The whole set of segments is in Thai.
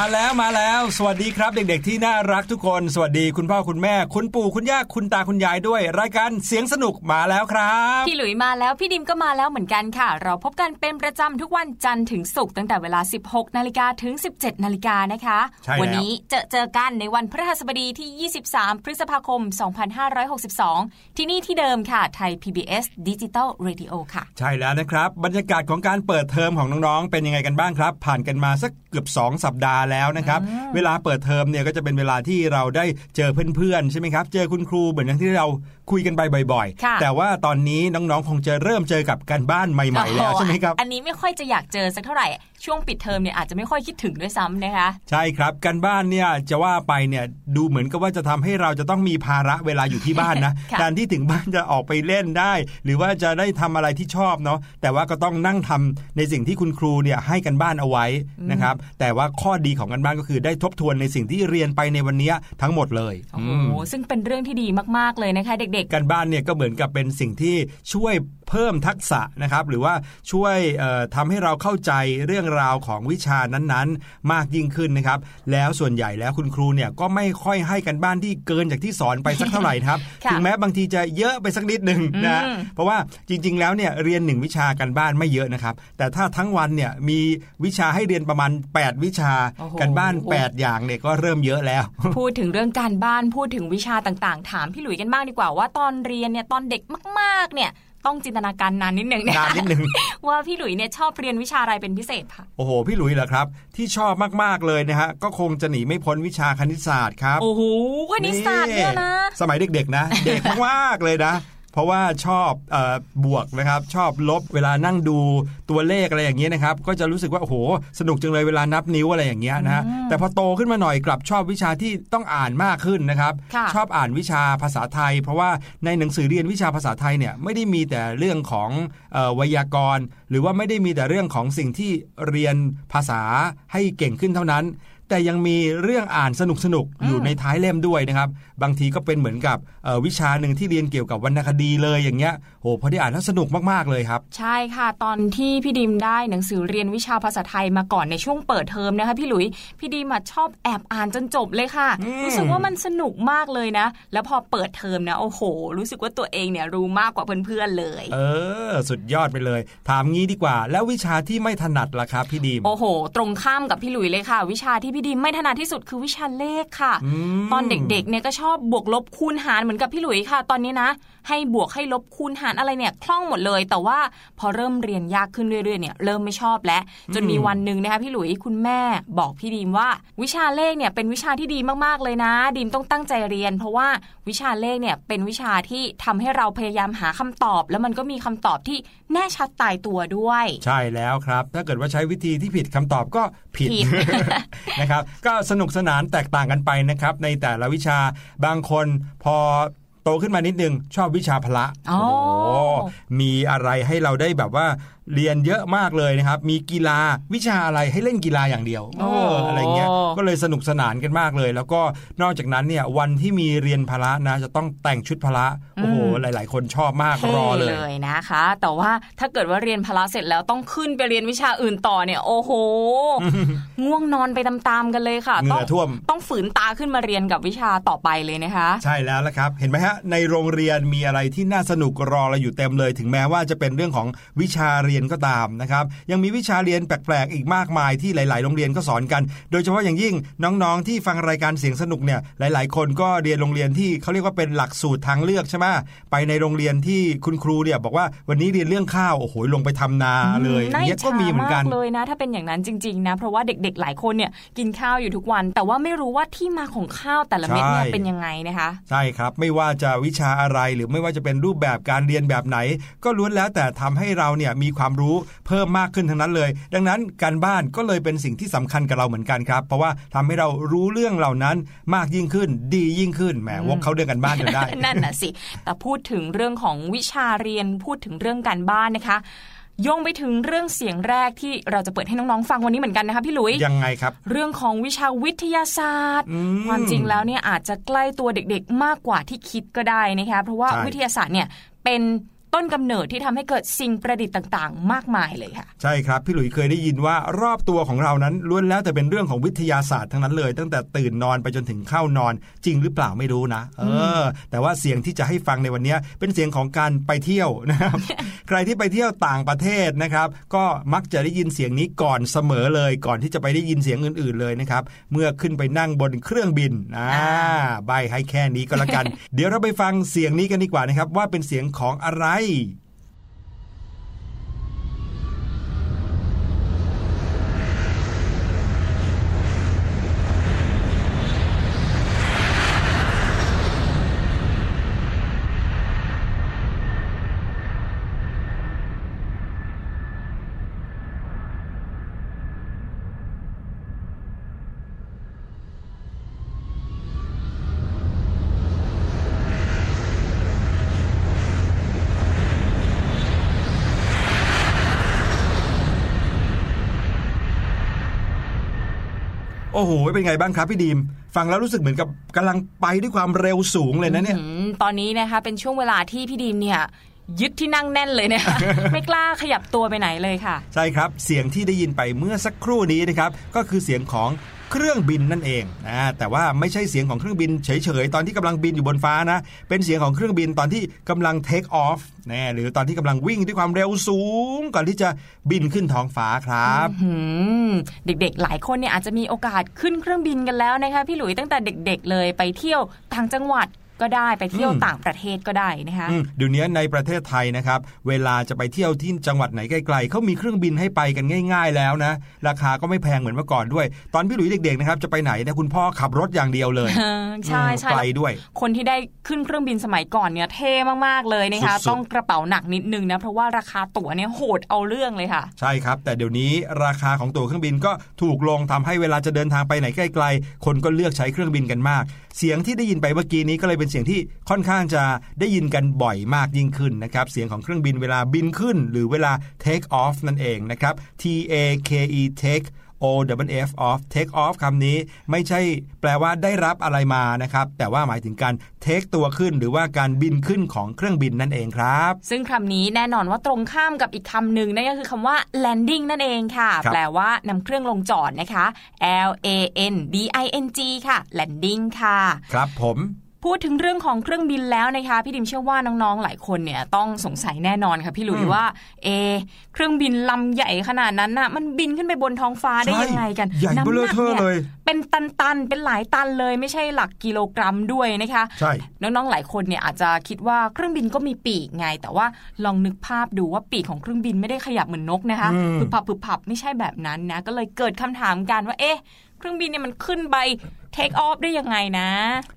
มาแล้วมาแล้ว สวัสดีครับ เด็กๆที่น่ารักทุกคน สวัสดีคุณพ่อคุณแม่ คุณปู่คุณย่าคุณตาคุณยายด้วย รายการเสียงสนุกมาแล้วครับพี่หลุยมาแล้วพี่ดิมก็มาแล้วเหมือนกันค่ะ เราพบกันเป็นประจำทุกวันจันทร์ถึงศุกร์ตั้งแต่เวลา 16นาฬิกาถึง 17นาฬิกานะคะใช่แล้ววันี้เจอเจอกันในวันพฤหัสบดีที่ 23 พฤษภาคม 2562 ที่นี่ที่เดิมค่ะไทย PBS Digital Radio ค่ะ ใช่แล้วนะครับ บรรยากาศของการเปิดเทอมของน้องๆเป็นยังไงกันบ้างครับ ผ่านกันมาสักเกือบ 2 สัปดาห์แล้วนะครับ เวลาเปิดเทอมเนี่ยก็จะเป็นเวลาที่เราได้เจอเพื่อนๆใช่ไหมครับ เจอคุณครูเหมือนอย่างที่เราคุยกันไปบ่อยค่ะๆแต่ว่าตอนนี้น้องๆคงจะเริ่มเจอกับการบ้านใหม่ ๆ แล้วใช่ไหมครับ อันนี้ไม่ค่อยจะอยากเจอสักเท่าไหร่ ช่วงปิดเทอมเนี่ยอาจจะไม่ค่อยคิดถึงด้วยซ้ำนะคะ ใช่ครับการบ้านเนี่ยจะว่าไปเนี่ยดูเหมือนกับว่าจะทำให้เราจะต้องมีภาระเวลาอยู่ที่บ้านนะค่ะการที่ถึงบ้านจะออกไปเล่นได้ หรือว่าจะได้ทำอะไรที่ชอบเนาะแต่ว่าก็ต้องนั่งทำในสิ่งที่คุณครูเนี่ยให้กันบ้านเอาไว้นะครับ แต่ว่าข้อดีของกันบ้านก็คือได้ทบทวนในสิ่งที่เรียนไปในวันนี้ทั้งหมดเลยโอ้โหซึ่งเป็นเรื่องที่ดีมากๆเลยนะคะ เด็กๆการบ้านเนี่ยก็เหมือนกับเป็นสิ่งที่ช่วยเพิ่มทักษะนะครับ หรือว่าช่วยเอ่อทำให้เราเข้าใจเรื่องราวของวิชานั้นๆ มากยิ่งขึ้นนะครับ แล้วส่วนใหญ่แล้วคุณครูเนี่ยก็ไม่ค่อยให้กันบ้านที่เกินจากที่สอนไปสักเท่าไหร่นะครับถึงแม้บางทีจะเยอะไปสักนิดหนึ่งนะเพราะว่าจริง ๆ แล้วเนี่ยเรียนหนึ่งวิชากันบ้านไม่เยอะนะครับ แต่ถ้าทั้งวันเนี่ยมีวิชาให้เรียนประมาณ 8 วิชากันบ้าน 8 อย่างเนี่ยก็เริ่มเยอะแล้วๆพูดถึงเรื่องการบ้านพูดถึงวิชาต่างๆ ถามพี่หลุยกันบ้างดีกว่าว่าตอนเรียนเนี่ยตอนเด็กมาก ๆ เนี่ยต้องจินตนาการนานนิดนึงะนานนิดนึงว่าพี่หลุยเนี่ยชอบเรียนวิชาอะไรเป็นพิเศษค่ะโอ้โห พี่หลุยเหรอครับ ที่ชอบมาก ๆ เลยนะฮะ ก็คงจะหนีไม่พ้นวิชาคณิตศาสตร์ครับ โอ้โหคณิตศาสตร์เนี่ยนะ สมัยเด็ก ๆ นะ เด็กมาก ๆ เลยนะเพ ราะว่าชอบเออบวกนะครับชอบลบเวลานั่งดูตัวเลขอะไรอย่างเงี้ยนะครับก็จะรู้สึกว่าโอ้โหสนุกจังเลยเวลานับนิ้วอะไรอย่างเงี้ยนะฮะแต่พอโตขึ้นมาหน่อยกลับชอบวิชาที่ต้องอ่านมากขึ้นนะครับค่ะชอบอ่านวิชาภาษาไทย เพราะว่าในหนังสือเรียนวิชาภาษาไทยเนี่ยไม่ได้มีแต่เรื่องของเออไวยากรณ์ หรือว่าไม่ได้มีแต่เรื่องของสิ่งที่เรียนภาษาให้เก่งขึ้นเท่านั้น แต่ยังมีเรื่องอ่านสนุกสนุกๆอยู่ในท้ายเล่มด้วยนะครับ บางทีก็เป็นเหมือนกับเอ่อวิชาหนึ่งที่เรียนเกี่ยวกับวรรณคดีเลยอย่างเงี้ยโอ้พอได้อ่านแล้วสนุกมากๆเลยครับ ใช่ค่ะ ตอนที่พี่ดิมได้หนังสือเรียนวิชาภาษาไทยมาก่อนในช่วงเปิดเทอมนะคะพี่หลุยพี่ดิมอะชอบแอบอ่านจนจบเลยค่ะอืมรู้สึกว่ามันสนุกมากเลยนะ แล้วพอเปิดเทอมนะโอ้โห รู้สึกว่าตัวเองเนี่ยรู้มากกว่าเพื่อนๆเลย เออ สุดยอดไปเลย ถามงี้ดีกว่า แล้ววิชาที่ไม่ถนัดล่ะครับพี่ดีมโอ้โห ตรงข้ามกับพี่หลุยเลยค่ะ วิชาที่พี่ดิมไม่ถนัดที่สุดคือวิชาเลขค่ะอืมตอนเด็กๆเนี่ยก็ชอบบวกลบคูณหารเหมือนกับพี่หลุยค่ะ ตอนนี้นะ ให้บวกให้ลบคูณหารอะไรเนี่ยคล่องหมดเลย แต่ว่าพอเริ่มเรียนยากขึ้นเรื่อยๆเนี่ยเริ่มไม่ชอบแล้ว จนมีวันหนึ่งนะคะพี่หลุยคุณแม่บอกพี่ดีมว่า วิชาเลขเนี่ยเป็นวิชาที่ดีมากๆเลยนะ ดีมต้องตั้งใจเรียน เพราะว่าวิชาเลขเนี่ยเป็นวิชาที่ทำให้เราพยายามหาคำตอบ แล้วมันก็มีคำตอบที่แน่ชัดตายตัวด้วย ใช่แล้วครับ ถ้าเกิดว่าใช้วิธีที่ผิดคำตอบก็ผิดผิดนะครับ ก็สนุกสนานแตกต่างกันไปนะครับ ในแต่ละวิชาบางคนพอ ตขึ้นมานิดนึงชอบวิชาพละอ๋อโอ้มีอะไรให้เราได้แบบว่าเรียนเยอะมากเลยนะครับ มีกีฬาวิชาอะไรให้เล่นกีฬาอย่างเดียวเอออะไรเงี้ยก็เลยสนุกสนานกันมากเลย แล้วก็นอกจากนั้นเนี่ยวันที่มีเรียนพละนะ จะต้องแต่งชุดพละโอ้โหหลาย ๆ คนชอบมากเท่รอเลยเลยนะคะ แต่ว่าถ้าเกิดว่าเรียนพละเสร็จแล้วต้องขึ้นไปเรียนวิชาอื่นต่อเนี่ย โอ้โหง่วงนอนไปตามๆกันเลยค่ะเหงื่อต้องท่วมต้องฝืนตาขึ้นมาเรียนกับวิชาต่อไปเลยนะคะ ใช่แล้วละครับ เห็นไหมฮะในโรงเรียนมีอะไรที่น่าสนุกรอเราอยู่เต็มเลย ถึงแม้ว่าจะเป็นเรื่องของวิชาเรียนก็ตามนะครับ ยังมีวิชาเรียนแปลกๆอีกมากมายที่หลาย ๆ โรงเรียนก็สอนกัน โดยเฉพาะอย่างยิ่งน้องๆ ที่ฟังรายการเสียงสนุกเนี่ยหลาย ๆ คนก็เรียนโรงเรียนที่เขาเรียกว่าเป็นหลักสูตรทางเลือกใช่ไหมไปในโรงเรียนที่คุณครูเนี่ยบอกว่าวันนี้เรียนเรื่องข้าวโอ้โหลงไปทำนาเลยอย่างเงี้ยก็มีเหมือนกันาจฉเลยนะ ถ้าเป็นอย่างนั้นจริง ๆ นะ เพราะว่าเด็ก ๆ หลายคนเนี่ยกินข้าวอยู่ทุกวัน แต่ว่าไม่รู้ว่าที่มาของข้าวแต่ละเม็ดเนี่ยใช่เป็นยังไงนะคะ ใช่ครับไม่ว่าจะวิชาอะไรหรือไม่ว่าจะเป็นรูปแบบการเรียนแบบไหน ก็ล้วนแล้วแต่ทำให้เราเนี่ยมีความรู้เพิ่มมากขึ้นทั้งนั้นเลย ดังนั้นการบ้านก็เลยเป็นสิ่งที่สำคัญกับเราเหมือนกันครับ เพราะว่าทำให้เรารู้เรื่องเหล่านั้นมากยิ่งขึ้น ดียิ่งขึ้นแหมวกเขาเรื่องกันบ้านกันได้ นั่นน่ะสิแต่พูดถึงเรื่องของวิชาเรียนพูดถึงเรื่องการบ้านนะคะ ยงไปถึงเรื่องเสียงแรกที่เราจะเปิดให้น้องๆฟังวันนี้เหมือนกันนะคะพี่หลุยยังไงครับ เรื่องของวิชาวิทยาศาสตร์อืมความจริงแล้วเนี่ยอาจจะใกล้ตัวเด็กๆ มากกว่าที่คิดก็ได้นะคะเพราะว่าใช่วิทยาศาสตร์เนี่ยเป็น ต้ต้นกำเนิดที่ทำให้เกิดสิ่งประดิษฐ์ต่างๆ มากมายเลยค่ะ ใช่ครับ พี่หลุยเคยได้ยินว่ารอบตัวของเรานั้นล้วนแล้วแต่เป็นเรื่องของวิทยาศาสตร์ทั้งนั้นเลย ตั้งแต่ตื่นนอนไปจนถึงเข้านอนจริงหรือเปล่าไม่รู้นะ เออ แต่ว่าเสียงที่จะให้ฟังในวันนี้เป็นเสียงของการไปเที่ยวนะครับ ใครที่ไปเที่ยวต่างประเทศนะครับ ก็มักจะได้ยินเสียงนี้ก่อนเสมอเลย ก่อนที่จะไปได้ยินเสียงอื่น ๆเลยนะครับเมื่อขึ้นไปนั่งบนเครื่องบินอ่าใบให้แค่นี้ก็แล้วกัน เดี๋ยวเราไปฟังเสียงนี้กันดีกว่านะครับว่าเป็นเสียงของอะไรโอ้โหเป็นไงบ้างครับพี่ดีมฟังแล้วรู้สึกเหมือนกับกำลังไปด้วยความเร็วสูงเลยนะเนี่ยอืมตอนนี้นะคะเป็นช่วงเวลาที่พี่ดีมเนี่ยยึดที่นั่งแน่นเลยนะคะไม่กล้าขยับตัวไปไหนเลยค่ะ ใช่ครับเสียงที่ได้ยินไปเมื่อสักครู่นี้นะครับ ก็คือเสียงของ เครื่องบินนั่นเองนะแต่ว่าไม่ใช่เสียงของเครื่องบินเฉยๆ ตอนที่กำลังบินอยู่บนฟ้านะ เป็นเสียงของเครื่องบินตอนที่กำลังเทคออฟนะหรือตอนที่กำลังวิ่งด้วยความเร็วสูง ก่อนที่จะบินขึ้นท้องฟ้าครับเด็กๆ หลายคนเนี่ยอาจจะมีโอกาสขึ้นเครื่องบินกันแล้วนะคะพี่หลุยตั้งแต่เด็ก ๆ เลยไปเที่ยวต่างจังหวัด ก็ได้ไปเที่ยวอืมต่างประเทศก็ได้นะคะอืมเดี๋ยวนี้ในประเทศไทยนะครับ เวลาจะไปเที่ยวที่จังหวัดไหนไกลๆเขามีเครื่องบินให้ไปกันง่าย ๆ แล้วนะ ราคาก็ไม่แพงเหมือนเมื่อก่อนด้วย ตอนพี่หลุยเด็กๆนะครับจะไปไหนเนะคุณพ่อขับรถอย่างเดียวเลยเออใช่ใช่ไกลด้วย คนที่ได้ขึ้นเครื่องบินสมัยก่อนเนี่ยเท่มากๆเลยนะคะสุดๆต้องกระเป๋าหนักนิดนึงนะเพราะว่าราคาตั๋วเนี่ยโหดเอาเรื่องเลยค่ะ ใช่ครับ แต่เดี๋ยวนี้ราคาของตั๋วเครื่องบินก็ถูกลงทำให้เวลาจะเดินทางไปไหนใกล้ๆคนก็เลือกใช้เครื่องบินกันมาก เสียงที่ได้ยินไปเมื่อกี้นี้ก็เลยเป็นเสียงที่ค่อนข้างจะได้ยินกันบ่อยมากยิ่งขึ้นนะครับ เสียงของเครื่องบินเวลาบินขึ้น หรือเวลา take off นั่นเองนะครับ T A K E take O W F off take off คำนี้ไม่ใช่แปลว่าได้รับอะไรมานะครับ แต่ว่าหมายถึงการ take ตัวขึ้น หรือว่าการบินขึ้นของเครื่องบินนั่นเองครับ ซึ่งคำนี้แน่นอนว่าตรงข้ามกับอีกคำหนึ่งนั่นก็คือคำว่า landing นั่นเองค่ะครับแปลว่านำเครื่องลงจอดนะคะ L A N D I N G ค่ะ landing ค่ะ ครับผม พูดถึงเรื่องของเครื่องบินแล้วนะคะพี่ดิมเชื่อว่าน้องๆหลายคนเนี่ยต้องสงสัยแน่นอนค่ะพี่หลุยอืมว่า เอะเครื่องบินลำใหญ่ขนาดนั้นน่ะมันบินขึ้นไปบนท้องฟ้าได้ใช่ยังไงกันใหญ่เบ้อเร่อเทอนี่เลย เป็นตันๆเป็นหลายตันเลย ไม่ใช่หลักกิโลกรัมด้วยนะคะใช่น้องๆหลายคนเนี่ยอาจจะคิดว่าเครื่องบินก็มีปีกไง แต่ว่าลองนึกภาพดูว่าปีกของเครื่องบินไม่ได้ขยับเหมือนนกนะคะอืมพึบพับพึบพับไม่ใช่แบบนั้นนะก็เลยเกิดคำถามกันว่าเอ๊ะเครื่องบินเนี่ยมันขึ้นไป เทคออฟได้ยังไงนะ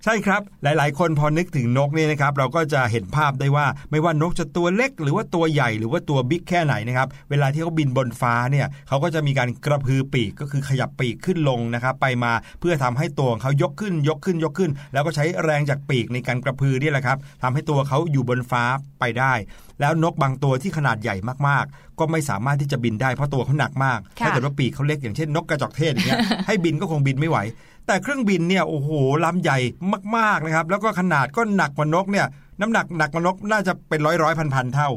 ใช่ครับหลายๆ คนพอนึกถึงนกเนี่ยนะครับเราก็จะเห็นภาพได้ว่าไม่ว่านกจะตัวเล็ก หรือว่าตัวใหญ่หรือว่าตัวบิ๊กแค่ไหนนะครับเวลาที่เขาบินบนฟ้าเนี่ยเขาก็จะมีการกระพือปีกก็คือขยับปีกขึ้นลงนะครับไปมาเพื่อทำให้ตัวของเขายกขึ้นยกขึ้นยกขึ้น แล้วก็ใช้แรงจากปีกในการกระพือนี่แหละครับทำให้ตัวเขาอยู่บนฟ้าไปได้ แล้วนกบางตัวที่ขนาดใหญ่มากๆ ก็ไม่สามารถที่จะบินได้เพราะตัวเขาหนักมากค่ะถ้าเกิดว่าปีกเขาเล็กอย่างเช่นนกกระจอกเทศอย่างเงี้ยให้บินก็คงบินไม่ไหว แต่เครื่องบินเนี่ยโอ้โหลำใหญ่มากๆนะครับ แล้วก็ขนาดก็หนักกว่านกเนี่ยน้ำหนักหนักกว่านกน่าจะเป็นร้อยร้อยพันพันเท่า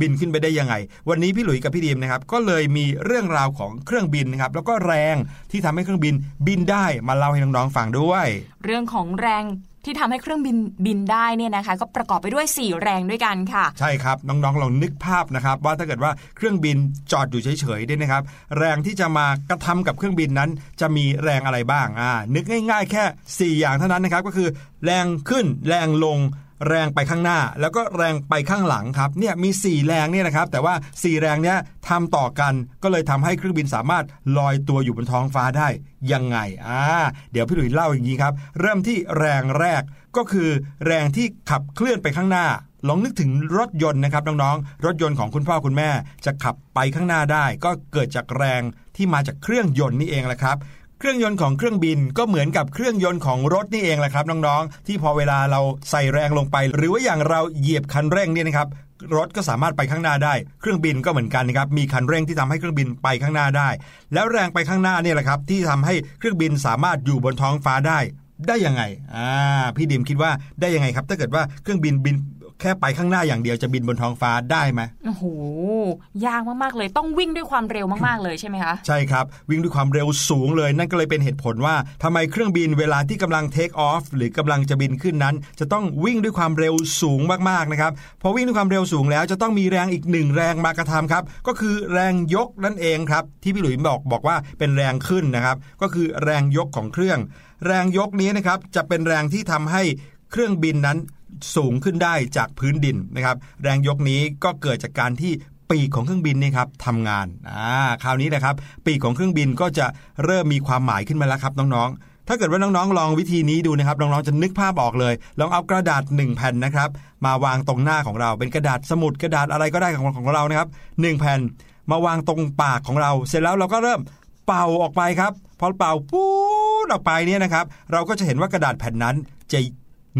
บินขึ้นไปได้ยังไง วันนี้พี่หลุยส์กับพี่ดีมนะครับก็เลยมีเรื่องราวของเครื่องบินนะครับแล้วก็แรงที่ทำให้เครื่องบินบินได้มาเล่าให้น้องๆฟังด้วย เรื่องของแรง ที่ทำให้เครื่องบินบินได้เนี่ยนะคะ ก็ประกอบไปด้วย 4 แรงด้วยกันค่ะ ใช่ครับ น้องๆลองนึกภาพนะครับ ว่าถ้าเกิดว่าเครื่องบินจอดอยู่เฉยๆด้วยนะครับ แรงที่จะมากระทำกับเครื่องบินนั้น จะมีแรงอะไรบ้างอ่านึกง่าย ๆ แค่ 4 อย่างเท่านั้นนะครับก็คือ แรงขึ้น แรงลง แรงไปข้างหน้า แล้วก็แรงไปข้างหลังครับเนี่ยมี 4 แรงเนี่ยนะครับ แต่ว่า 4 แรงเนี้ยทำต่อกันก็เลยทำให้เครื่องบินสามารถลอยตัวอยู่บนท้องฟ้าได้ยังไงอ่าเดี๋ยวพี่หลุยเล่าอย่างนี้ครับ เริ่มที่แรงแรกก็คือ แรงที่ขับเคลื่อนไปข้างหน้าลองนึกถึงรถยนต์นะครับน้องๆรถยนต์ของคุณพ่อคุณแม่ จะขับไปข้างหน้าได้ ก็เกิดจากแรงที่มาจากเครื่องยนต์นี่เองแหละครับ เครื่องยนต์ของเครื่องบินก็เหมือนกับเครื่องยนต์ของรถนี่เองแหละครับน้องๆ ที่พอเวลาเราใส่แรงลงไป หรือว่าอย่างเราเหยียบคันเร่งเนี่ยนะครับรถก็สามารถไปข้างหน้าได้ เครื่องบินก็เหมือนกันนะครับ มีคันเร่งที่ทำให้เครื่องบินไปข้างหน้าได้ แล้วแรงไปข้างหน้าเนี่ยแหละครับ ที่ทำให้เครื่องบินสามารถอยู่บนท้องฟ้าได้ ได้ยังไง อ่า พี่ดิมคิดว่าได้ยังไงครับ ถ้าเกิดว่าเครื่องบินบิน ค่ไปข้างหน้าอย่างเดียวจะบินบนท้องฟ้าได้ไหมโอ้โห ยากมากๆเลย ต้องวิ่งด้วยความเร็วมากๆเลยใช่ไหมคะ ใช่ครับ วิ่งด้วยความเร็วสูงเลย นั่นก็เลยเป็นเหตุผลว่าทำไมเครื่องบินเวลาที่กำลังเทคออฟหรือกำลังจะบินขึ้นนั้น จะต้องวิ่งด้วยความเร็วสูงมากๆนะครับพอวิ่งด้วยความเร็วสูงแล้วจะต้องมีแรงอีกหนึ่งแรงมากระทำครับ ก็คือแรงยกนั่นเองครับ ที่พี่หลุยบอกบอกว่าเป็นแรงขึ้นนะครับ ก็คือแรงยกของเครื่อง แรงยกนี้นะครับจะเป็นแรงที่ทำให้เครื่องบินนั้น สูงขึ้นได้จากพื้นดินนะครับ แรงยกนี้ก็เกิดจากการที่ปีกของเครื่องบินนี่ครับทำงานอ่าคราวนี้นะครับ ปีกของเครื่องบินก็จะเริ่มมีความหมายขึ้นมาแล้วครับน้องๆ ถ้าเกิดว่าน้องๆ ลองวิธีนี้ดูนะครับน้องๆจะนึกภาพออกเลย ลองเอากระดาษ1แผ่นนะครับ มาวางตรงหน้าของเรา เป็นกระดาษสมุดกระดาษอะไรก็ได้ของของเรานะครับหนึ่งแผ่นมาวางตรงปากของเรา เสร็จแล้วเราก็เริ่มเป่าออกไปครับพอเป่าปู๊ดออกไปเนี่ยนะครับ เราก็จะเห็นว่ากระดาษแผ่นนั้นจะ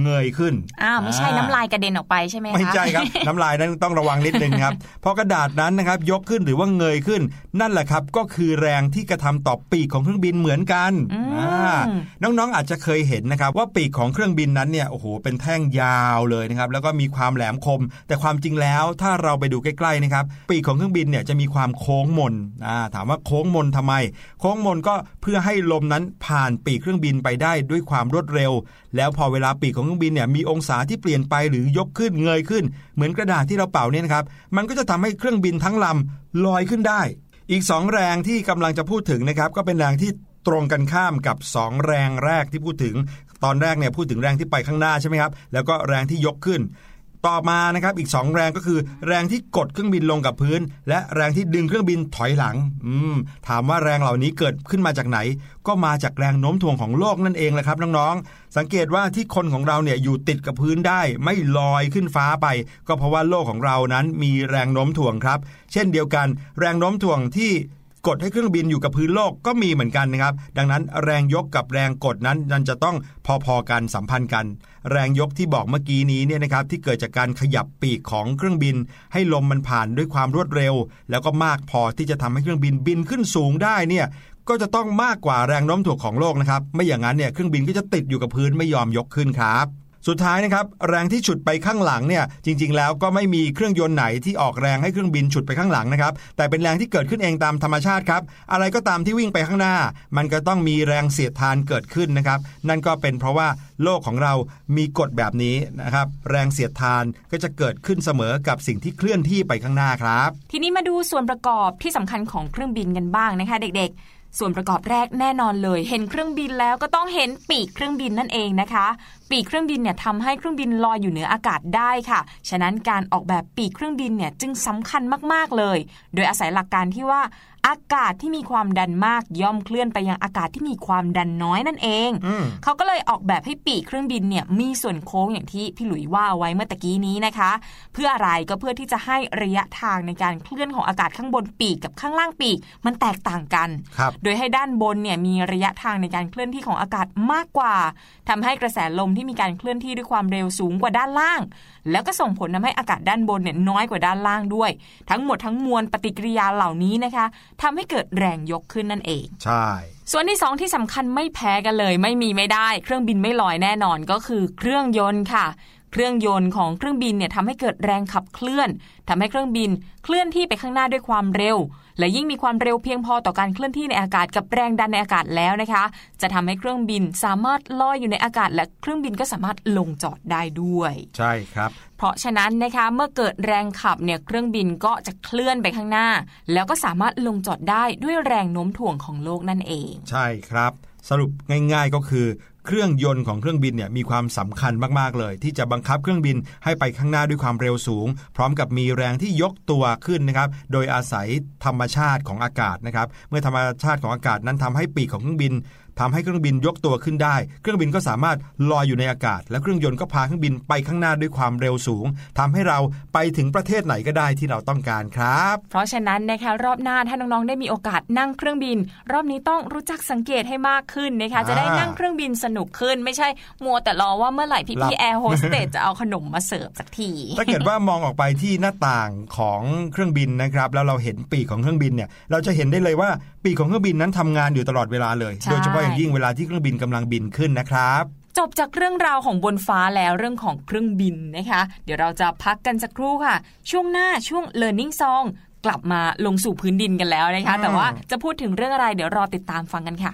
เงยขึ้นอ้าวไม่ใช่น้ำลายกระเด็นออกไปใช่ไหมคะไม่ใช่ครับ น้ำลายนั้นต้องระวังนิดนึงครับเพราะกระดาษนั้นนะครับยกขึ้นหรือว่าเงยขึ้น นั่นแหละครับก็คือแรงที่กระทำต่อปีกของเครื่องบินเหมือนกันอืมอ่าน้องๆอาจจะเคยเห็นนะครับ ว่าปีกของเครื่องบินนั้นเนี่ยโอ้โหเป็นแท่งยาวเลยนะครับแล้วก็มีความแหลมคม แต่ความจริงแล้วถ้าเราไปดูใกล้ๆนะครับปีกของเครื่องบินเนี่ยจะมีความโค้งมนอ่าถามว่าโค้งมนทำไม โค้งมนก็เพื่อให้ลมนั้นผ่านปีกเครื่องบินไปได้ด้วยความรวดเร็ว แล้วพอเวลาปีกของเครื่องบินเนี่ยมีองศาที่เปลี่ยนไปหรือยกขึ้นเงยขึ้น เหมือนกระดาษที่เราเป่าเนี่ยนะครับมันก็จะทำให้เครื่องบินทั้งลำลอยขึ้นได้ อีก 2 แรงที่กำลังจะพูดถึงนะครับก็เป็นแรงที่ตรงกันข้ามกับ 2 แรงแรกที่พูดถึง ตอนแรกเนี่ยพูดถึงแรงที่ไปข้างหน้าใช่ไหมครับแล้วก็แรงที่ยกขึ้น ต่อมานะครับอีก 2 แรงก็คือ แรงที่กดเครื่องบินลงกับพื้น และแรงที่ดึงเครื่องบินถอยหลังอืมถามว่าแรงเหล่านี้เกิดขึ้นมาจากไหน ก็มาจากแรงโน้มถ่วงของโลกนั่นเองแหละครับน้องๆสังเกตว่าที่คนของเราเนี่ยอยู่ติดกับพื้นได้ไม่ลอยขึ้นฟ้าไป ก็เพราะว่าโลกของเรานั้นมีแรงโน้มถ่วงครับ เช่นเดียวกัน แรงโน้มถ่วงที่ กดให้เครื่องบินอยู่กับพื้นโลกก็มีเหมือนกันนะครับ ดังนั้นแรงยกกับแรงกดนั้นมันจะต้องพอๆกันสัมพันธ์กัน แรงยกที่บอกเมื่อกี้นี้เนี่ยนะครับที่เกิดจากการขยับปีกของเครื่องบิน ให้ลมมันผ่านด้วยความรวดเร็ว แล้วก็มากพอที่จะทำให้เครื่องบินบินขึ้นสูงได้เนี่ยก็จะต้องมากกว่าแรงโน้มถ่วงของโลกนะครับ ไม่อย่างนั้นเนี่ยเครื่องบินก็จะติดอยู่กับพื้นไม่ยอมยกขึ้นครับ สุดท้ายนะครับแรงที่ฉุดไปข้างหลังเนี่ยจริง ๆ แล้วก็ไม่มีเครื่องยนต์ไหนที่ออกแรงให้เครื่องบินฉุดไปข้างหลังนะครับแต่เป็นแรงที่เกิดขึ้นเองตามธรรมชาติครับอะไรก็ตามที่วิ่งไปข้างหน้า มันก็ต้องมีแรงเสียดทานเกิดขึ้นนะครับนั่นก็เป็นเพราะว่าโลกของเรามีกฎแบบนี้นะครับแรงเสียดทานก็จะเกิดขึ้นเสมอกับสิ่งที่เคลื่อนที่ไปข้างหน้าครับ ทีนี้มาดูส่วนประกอบที่สำคัญของเครื่องบินกันบ้างนะคะเด็กๆส่วนประกอบแรกแน่นอนเลย เห็นเครื่องบินแล้วก็ต้องเห็นปีกเครื่องบินนั่นเองนะคะ ปีกเครื่องบินเนี่ยทำให้เครื่องบินลอยอยู่เหนืออากาศได้ค่ะ ฉะนั้นการออกแบบปีกเครื่องบินเนี่ยจึงสำคัญมากๆเลย โดยอาศัยหลักการที่ว่าอากาศที่มีความดันมากย่อมเคลื่อนไปยังอากาศที่มีความดันน้อยนั่นเองอืมเขาก็เลยออกแบบให้ปีกเครื่องบินเนี่ยมีส่วนโค้งอย่างที่พี่หลุยว่าไว้เมื่อตะกี้นี้นะคะ เพื่ออะไรก็เพื่อที่จะให้ระยะทางในการเคลื่อนของอากาศข้างบนปีกกับข้างล่างปีกมันแตกต่างกันครับโดยให้ด้านบนเนี่ยมีระยะทางในการเคลื่อนที่ของอากาศมากกว่าทำให้กระแสลมที่มีการเคลื่อนที่ด้วยความเร็วสูงกว่าด้านล่าง แล้วก็ส่งผลทำให้อากาศด้านบนเนี่ยน้อยกว่าด้านล่างด้วย ทั้งหมดทั้งมวลปฏิกิริยาเหล่านี้นะคะทำให้เกิดแรงยกขึ้นนั่นเอง ใช่ ส่วนที่สองที่สำคัญไม่แพ้กันเลย ไม่มีไม่ได้ เครื่องบินไม่ลอยแน่นอนก็คือเครื่องยนต์ค่ะเครื่องยนต์ของเครื่องบินเนี่ยทำให้เกิดแรงขับเคลื่อนทำให้เครื่องบินเคลื่อนที่ไปข้างหน้าด้วยความเร็ว และยิ่งมีความเร็วเพียงพอต่อการเคลื่อนที่ในอากาศกับแรงดันในอากาศแล้วนะคะ จะทำให้เครื่องบินสามารถลอยอยู่ในอากาศ และเครื่องบินก็สามารถลงจอดได้ด้วย ใช่ครับ เพราะฉะนั้นนะคะเมื่อเกิดแรงขับเนี่ยเครื่องบินก็จะเคลื่อนไปข้างหน้า แล้วก็สามารถลงจอดได้ด้วยแรงโน้มถ่วงของโลกนั่นเอง ใช่ครับ สรุปง่าย ๆก็คือ เครื่องยนต์ของเครื่องบินเนี่ยมีความสำคัญมากๆเลย ที่จะบังคับเครื่องบินให้ไปข้างหน้าด้วยความเร็วสูง พร้อมกับมีแรงที่ยกตัวขึ้นนะครับโดยอาศัยธรรมชาติของอากาศนะครับเมื่อธรรมชาติของอากาศนั้นทำให้ปีกของเครื่องบิน ทำให้เครื่องบินยกตัวขึ้นได้ เครื่องบินก็สามารถลอยอยู่ในอากาศ และเครื่องยนต์ก็พาเครื่องบินไปข้างหน้าด้วยความเร็วสูงทำให้เราไปถึงประเทศไหนก็ได้ที่เราต้องการครับ เพราะฉะนั้นนะคะรอบหน้าถ้าน้องๆได้มีโอกาสนั่งเครื่องบิน รอบนี้ต้องรู้จักสังเกตให้มากขึ้นนะคะอ่าจะได้นั่งเครื่องบินสนุกขึ้น ไม่ใช่มัวแต่รอว่าเมื่อไหร่หลัพี่บๆแอร์โฮสเตสจะเอาขนมมาเสิร์ฟสักทีถ้าเกิดว่ามองออกไปที่หน้าต่างของเครื่องบินนะครับ แล้วเราเห็นปีกของเครื่องบินเนี่ยเราจะเห็นได้เลยว่าปีกของเครื่องบินนั้นทำงานอยู่ตลอดเวลาเลยใช่โดยเฉพาะย่างยิ่งเวลาที่เครื่องบินกำลังบินขึ้นนะครับจบจากเรื่องราวของบนฟ้าแล้วเรื่องของเครื่องบินนะคะ เดี๋ยวเราจะพักกันสักครู่ค่ะ ช่วงหน้าช่วง Learning Song กลับมาลงสู่พื้นดินกันแล้วนะคะ แต่ว่าจะพูดถึงเรื่องอะไรเดี๋ยวรอติดตามฟังกันค่ะ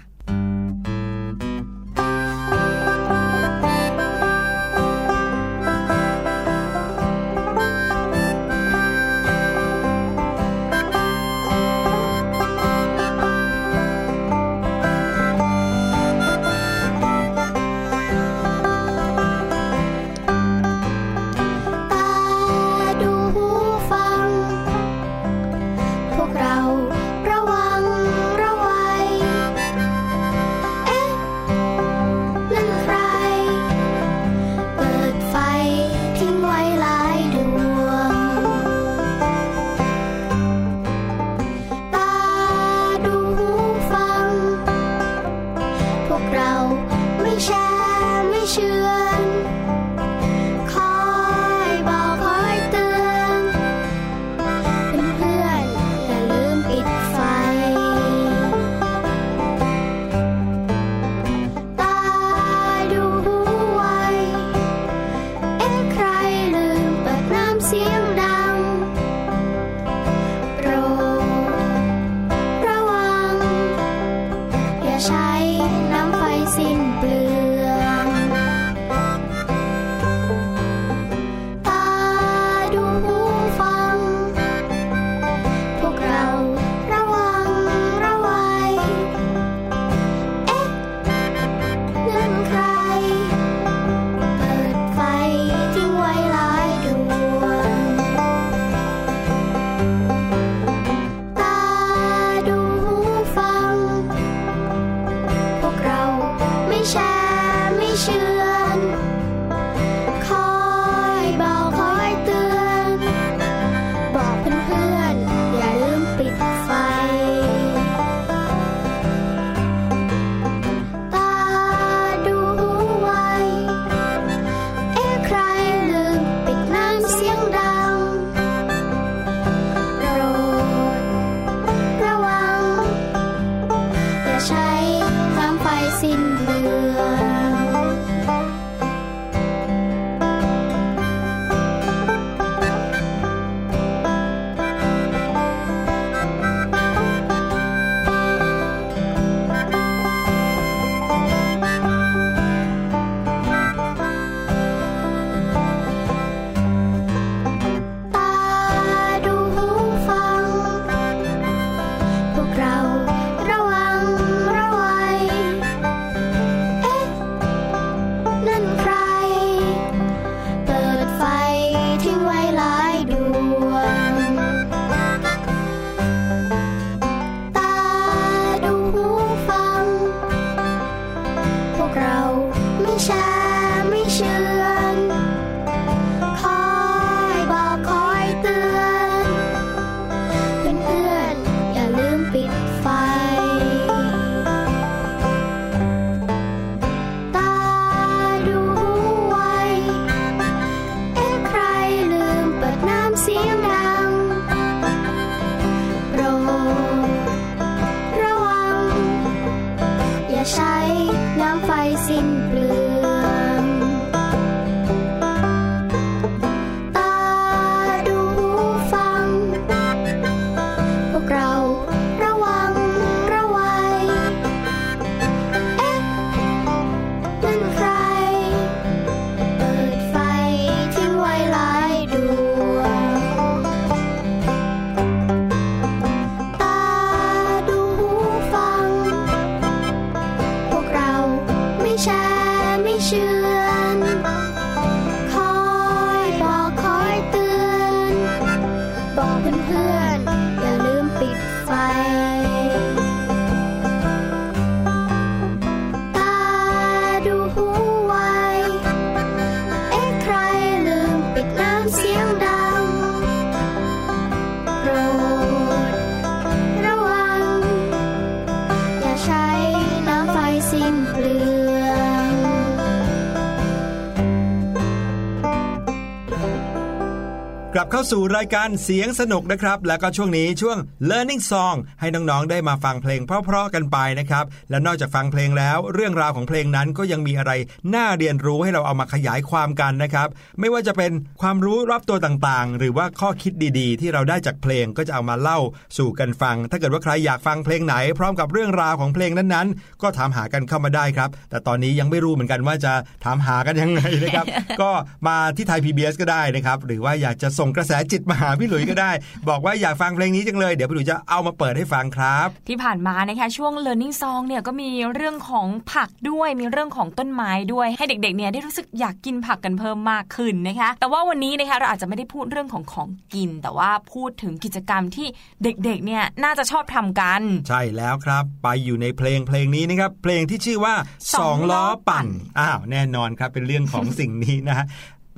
ข้าสู่รายการเสียงสนุกนะครับ แล้วก็ช่วงนี้ช่วง learning song ให้น้องๆได้มาฟังเพลงเพราะๆกันไปนะครับ และนอกจากฟังเพลงแล้ว เรื่องราวของเพลงนั้นก็ยังมีอะไรน่าเรียนรู้ให้เราเอามาขยายความกันนะครับ ไม่ว่าจะเป็นความรู้รอบตัวต่างๆ หรือว่าข้อคิดดีๆ ที่เราได้จากเพลงก็จะเอามาเล่าสู่กันฟัง ถ้าเกิดว่าใครอยากฟังเพลงไหน พร้อมกับเรื่องราวของเพลงนั้นๆ ก็ถามหากันเข้ามาได้ครับ แต่ตอนนี้ยังไม่รู้เหมือนกันว่าจะถามหากันยังไงนะครับ ก็มาที่ไทย PBS ก็ได้นะครับ หรือว่าอยากจะส่งกระแสจิตมาหาพี่หลุยส์ก็ได้ บอกว่าอยากฟังเพลงนี้จังเลย เดี๋ยวพี่หลุยส์จะเอามาเปิดให้ฟังครับ ที่ผ่านมานะคะช่วง learning song เนี่ยก็มีเรื่องของผักด้วยมีเรื่องของต้นไม้ด้วยให้เด็กๆเนี่ยได้รู้สึกอยากกินผักกันเพิ่มมากขึ้นนะคะ แต่ว่าวันนี้นะคะเราอาจจะไม่ได้พูดเรื่องของของกิน แต่ว่าพูดถึงกิจกรรมที่เด็กๆเนี่ยน่าจะชอบทำกัน ใช่แล้วครับ ไปอยู่ในเพลงเพลงนี้นะครับเพลงที่ชื่อว่าสสอองงล้ล้ออปั่ปั่นนอ้าวแน่นอนครับเป็นเรื่องของสิ่งนี้นะฮะ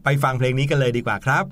ไปฟังเพลงนี้กันเลยดีกว่าครับ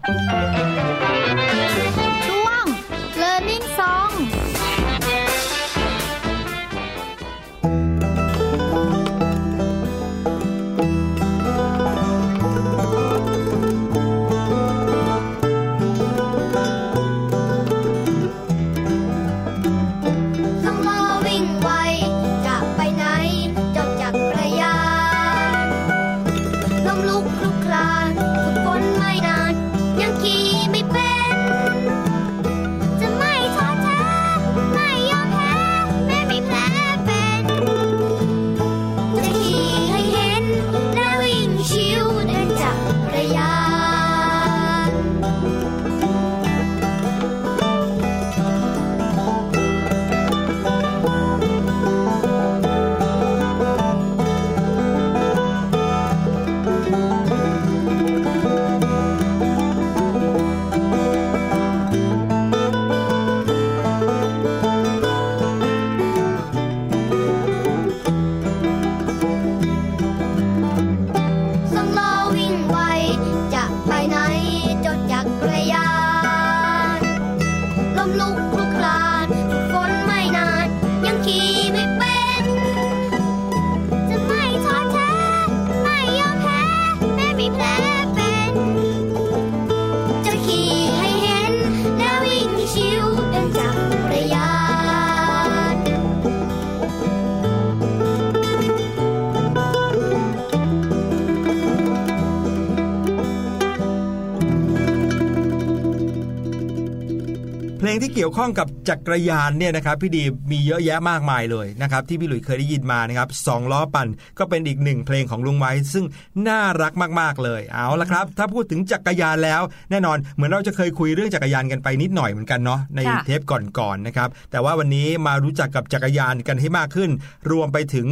ยวข้องกับจักรยานเนี่ยนะครับพี่ดีมีเยอะแยะมากมายเลยนะครับที่พี่หลุยส์เคยได้ยินมานะครับสองล้อปั่นก็เป็นอีกหนึ่งเพลงของลุงไว้ ซึ่งน่ารักมากๆเลยเอาละครับ ถ้าพูดถึงจักรยานแล้ว แน่นอนเหมือนเราจะเคยคุยเรื่องจักรยานกันไปนิดหน่อยเหมือนกันเนาะในค่ะเทปก่อนๆนะครับแต่ว่าวันนี้มารู้จักกับจักรยานกันให้มากขึ้น รวมไปถึง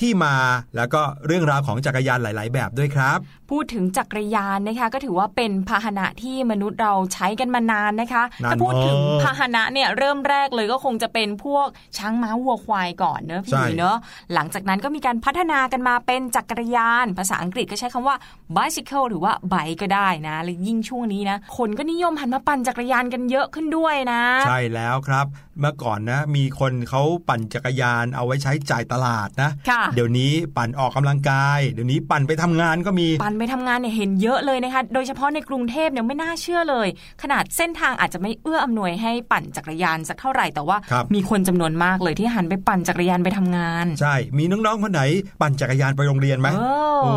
ที่มาแล้วก็เรื่องราวของจักรยานหลาย ๆ แบบด้วยครับ พูดถึงจักรยานนะคะก็ถือว่าเป็นพาหนะที่มนุษย์เราใช้กันมานานนะคะนานถ้าพูดถึงมากพาหนะเนี่ยเริ่มแรกเลยก็คงจะเป็นพวกช้างม้าวัวควายก่อนเนอะพี่ใช่หลุยเนอะหลังจากนั้นก็มีการพัฒนากันมาเป็นจักรยาน ภาษาอังกฤษก็ใช้คำว่า bicycle หรือว่า bike ก็ได้นะและยิ่งช่วงนี้นะคนก็นิยมหันมาปั่นจักรยานกันเยอะขึ้นด้วยนะ ใช่แล้วครับเมื่อก่อนนะ มีคนเขาปั่นจักรยานเอาไว้ใช้จ่ายตลาดนะค่ะเดี๋ยวนี้ปั่นออกกำลังกาย เดี๋ยวนี้ปั่นไปทำงานก็มี ปั่นไปทำงานเนี่ยเห็นเยอะเลยนะคะ โดยเฉพาะในกรุงเทพเนี่ยไม่น่าเชื่อเลย ขนาดเส้นทางอาจจะไม่เอื้ออำนวยให้ปั่นจักรยานสักเท่าไหร่แต่ว่าครับมีคนจำนวนมากเลยที่หันไปปั่นจักรยานไปทำงาน ใช่ มีน้องๆคนไหนปั่นจักรยานไปโรงเรียนไหมเออโอ้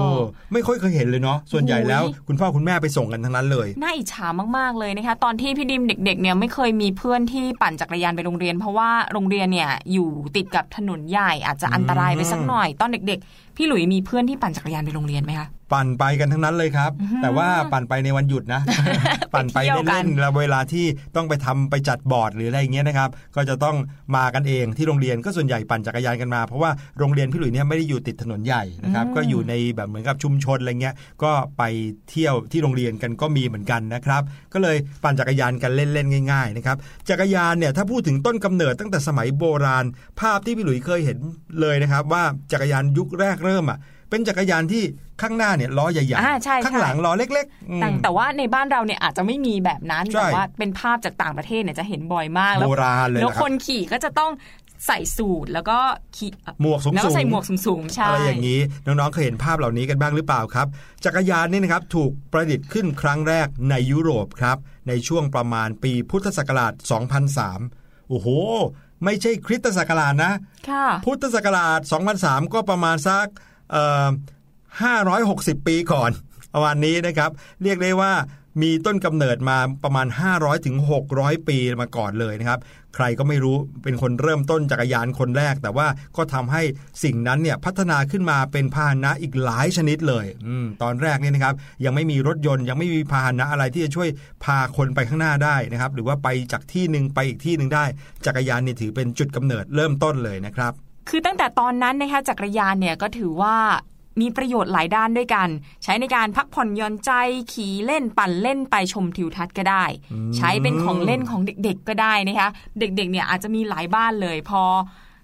ไม่ค่อยเคยเห็นเลยเนาะส่วนใหญ่แล้วโอ้ยคุณพ่อคุณแม่ไปส่งกันทั้งนั้นเลย น่าอิจฉามากๆเลยนะคะตอนที่พี่ดิมเด็กๆเนี่ยไม่เคยมีเพื่อนที่ปั่นจักรยานไปโรงเรียน เพราะว่าโรงเรียนเนี่ยอยู่ติดกับถนนใหญ่อาจจะอันตรายไปสักหน่อย ตอนเด็กๆ พี่หลุยมีเพื่อนที่ปั่นจักรยานไปโรงเรียนไหมคะปั่นไปกันทั้งนั้นเลยครับ แต่ว่าปั่นไปในวันหยุดนะ ปั่นไปเที่ยวกัเล่นนๆแล้วเวลาที่ต้องไปทำไปจัดบอร์ดหรืออะไรอย่างเงี้ยนะครับ ก็จะต้องมากันเองที่โรงเรียนก็ส่วนใหญ่ปั่นจักรยานกันมา เพราะว่าโรงเรียนพี่หลุยเนี่ยไม่ได้อยู่ติดถนนใหญ่นะครับอืมก็อยู่ในแบบเหมือนกับชุมชนอะไรเงี้ย ก็ไปเที่ยวที่โรงเรียนกันก็มีเหมือนกันนะครับ ก็เลยปั่นจักรยานกันเล่นๆง่ายๆนะครับจักรยานเนี่ยถ้าพูดถึงต้นกำเนิดตั้งแต่สมัยโบราณ ภาพที่พี่หลุยเคยเห็นเลยนะครับ ว่าจักรยานยุคแรกเริ่มอะเป็นจักรยานที่ข้างหน้าเนี่ยล้อใหญ่อ่าใช่ๆข้างหลังล้อเล็กๆอืมแต่แต่ว่าในบ้านเราเนี่ยอาจจะไม่มีแบบนั้นใช่แต่ว่าเป็นภาพจากต่างประเทศเนี่ยจะเห็นบ่อยมากโบแล้วราณเลยแล้วนะคครับนขี่ก็จะต้องใส่สูทแล้วก็ขี่หมวกสูงๆแล้วก็ใส่หมวกสูงๆใช่อะไรอย่างนี้น้องๆเคยเห็นภาพเหล่านี้กันบ้างหรือเปล่าครับ จักรยานนี่นะครับถูกประดิษฐ์ขึ้นครั้งแรกในยุโรปครับในช่วงประมาณปีพุทธศักราช 2003 โอ้โห ไม่ใช่คริสตศักราชนะค่ะพุทธศักราช2003 ก็ประมาณสักเอ่อ560 ปีก่อนประมาณนี้นะครับ เรียกได้ว่า มีต้นกำเนิดมาประมาณ 500ถึง600 ปีมาก่อนเลยนะครับ ใครก็ไม่รู้เป็นคนเริ่มต้นจักรยานคนแรก แต่ว่าก็ทำให้สิ่งนั้นเนี่ยพัฒนาขึ้นมาเป็นพาหนะอีกหลายชนิดเลยอตอนแรกเนี่ยนะครับ ยังไม่มีรถยนต์ยังไม่มีพาหนะอะไรที่จะช่วยพาคนไปข้างหน้าได้นะครับ หรือว่าไปจากที่หนึ่งไปอีกที่หนึ่งได้ จักรยานเนี่ยถือเป็นจุดกำเนิดเริ่มต้นเลยนะครับคือตั้งแต่ตอนนั้นนะคะจักรยานเนี่ยก็ถือว่า มีประโยชน์หลายด้านด้วยกัน ใช้ในการพักผ่อนหย่อนใจขี่เล่นปั่นเล่นไปชมทิวทัศน์ก็ได้ ใช้เป็นของเล่นของเด็กๆก็ได้นะคะเด็กๆเนี่ยอาจจะมีหลายบ้านเลย พอ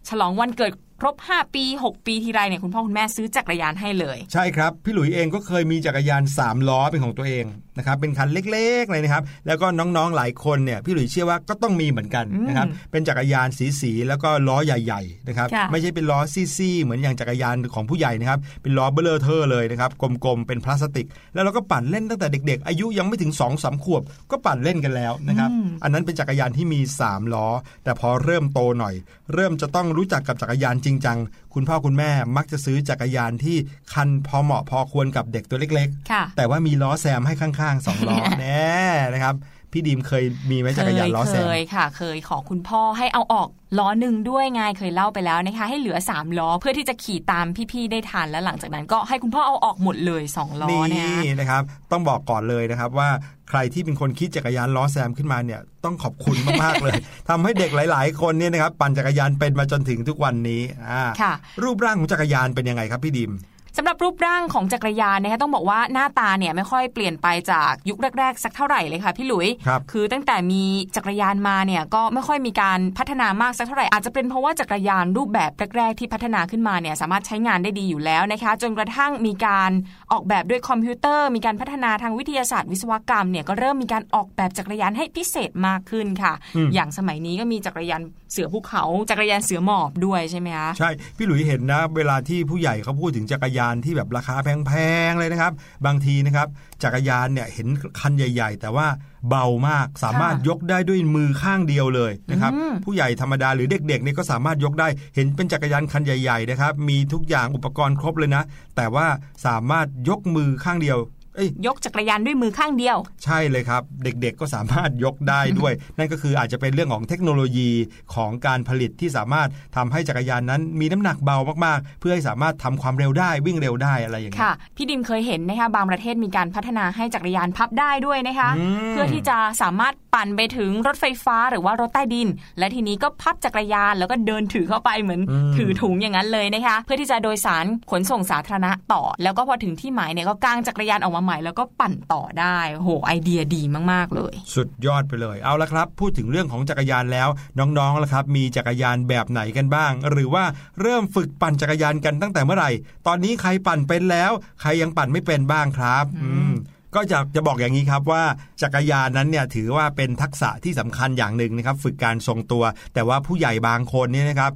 ฉลองวันเกิดครบ 5 ปี 6 ปีทีไรเนี่ยคุณพ่อคุณแม่ซื้อจักรยานให้เลย ใช่ครับ พี่หลุยเองก็เคยมีจักรยาน3ล้อเป็นของตัวเองนะครับเป็นคันเล็กๆเลยนะครับ แล้วก็น้องๆหลายคนเนี่ยพี่หลุยเชื่อว่าก็ต้องมีเหมือนกันนะครับเป็นจักรยานสีๆแล้วก็ล้อใหญ่ๆนะครับค่ะไม่ใช่เป็นล้อซี่ๆเหมือนอย่างจักรยานของผู้ใหญ่นะครับเป็นล้อเบ้อเร่อเท่อเลยนะครับกลมๆเป็นพลาสติก แล้วเราก็ปั่นเล่นตั้งแต่เด็ก ๆ อายุยังไม่ถึง2 สามขวบ ก็ปั่นเล่นกันแล้วนะครับอันนั้นเป็นจักรยานที่มี 3 ล้อ แต่พอเริ่มโตหน่อย เริ่มจะต้องรู้จักกับจักรยานจริงจังคุณพ่อคุณแม่มักจะซื้อจักรยานที่คันพอเหมาะพอควรกับเด็กตัวเล็กๆค่ะแต่ว่ามีล้อแซมให้ข้างๆสองล้อแน่นะครับ พี่ดีมเคยมีไหมจักรยานล้อแซเคมยค่ะ เคยขอคุณพ่อให้เอาออกล้อหนึ่งด้วยไงเคยเล่าไปแล้วนะคะ ให้เหลือ3ล้อเพื่อที่จะขี่ตามพี่ๆได้ทันแล้วหลังจากนั้นก็ให้คุณพ่อเอาออกหมดเลย2ล้อนี่เนี่ยนะครับ ต้องบอกก่อนเลยนะครับว่าใครที่เป็นคนคิดจักรยานล้อแซมขึ้นมาเนี่ยต้องขอบคุณมากๆเลยทำให้เด็กหลาย ๆ คนเนี่ยนะครับปั่นจักรยานเป็นมาจนถึงทุกวันนี้อ่าค่ะรูปร่างของจักรยานเป็นยังไงครับพี่ดิม สำหรับรูปร่างของจักรยานนะคะต้องบอกว่าหน้าตาเนี่ยไม่ค่อยเปลี่ยนไปจากยุคแรก ๆ สักเท่าไหร่เลยค่ะพี่หลุยครับอตั้งแต่มีจักรยานมาเนี่ยก็ไม่ค่อยมีการพัฒนามากสักเท่าไหร่อาจจะเป็นเพราะว่าจักรยานรูปแบบแรกๆที่พัฒนาขึ้นมาเนี่ยสามารถใช้งานได้ดีอยู่แล้วนะคะจนกระทั่งมีการออกแบบด้วยคอมพิวเตอร์ มีการพัฒนาทางวิทยาศาสตร์วิศวกรรมเนี่ยก็เริ่มมีการออกแบบจักรยานให้พิเศษมากขึ้นค่ะ อย่างสมัยนี้ก็มีจักรยาน เสือภูเขาจักรยานเสือหมอบด้วยใช่ไหมคะใช่พี่หลุยเห็นนะ เวลาที่ผู้ใหญ่เขาพูดถึงจักรยานที่แบบราคาแพงๆเลยนะครับ บางทีนะครับ จักรยานเนี่ยเห็นคันใหญ่ ๆ แต่ว่าเบามากสามารถค่ะยกได้ด้วยมือข้างเดียวเลยนะครับอืมผู้ใหญ่ธรรมดาหรือเด็กๆเนี่ยก็สามารถยกได้ เห็นเป็นจักรยานคันใหญ่ๆนะครับมีทุกอย่างอุปกรณ์ครบเลยนะ แต่ว่าสามารถยกมือข้างเดียวเอ้ ยยกจักรยานด้วยมือข้างเดียว ใช่เลยครับ เด็กๆก็สามารถยกได้ด้วย นั่นก็คืออาจจะเป็นเรื่องของเทคโนโลยีของการผลิตที่สามารถทำให้จักรยานนั้นมีน้ำหนักเบามากๆ เพื่อให้สามารถทำความเร็วได้วิ่งเร็วได้อะไรอย่างเงี้ยค่ะพี่ดิมเคยเห็นนะคะบางประเทศมีการพัฒนาให้จักรยานพับได้ด้วยนะคะอืมเพื่อที่จะสามารถปั่นไปถึงรถไฟฟ้าหรือว่ารถใต้ดิน และทีนี้ก็พับจักรยานแล้วก็เดินถือเข้าไปเหมือนถือถุงอย่างนั้นเลยนะคะ เพื่อที่จะโดยสารขนส่งสาธารณะต่อ แล้วก็พอถึงที่หมายเนี่ยก็กางจักรยานออกมาใหม่แล้วก็ปั่นต่อได้โอ้โหไอเดียดีมากๆเลย สุดยอดไปเลยเอาละครับ พูดถึงเรื่องของจักรยานแล้วน้องๆละครับ มีจักรยานแบบไหนกันบ้าง หรือว่าเริ่มฝึกปั่นจักรยานกันตั้งแต่เมื่อไหร่ ตอนนี้ใครปั่นเป็นแล้ว ใครยังปั่นไม่เป็นบ้างครับอืมก็จะจะบอกอย่างนี้ครับว่าจักรยานนั้นเนี่ยถือว่าเป็นทักษะที่สำคัญอย่างหนึ่งนะครับ ฝึกการทรงตัว แต่ว่าผู้ใหญ่บางคนเนี่ยนะครับ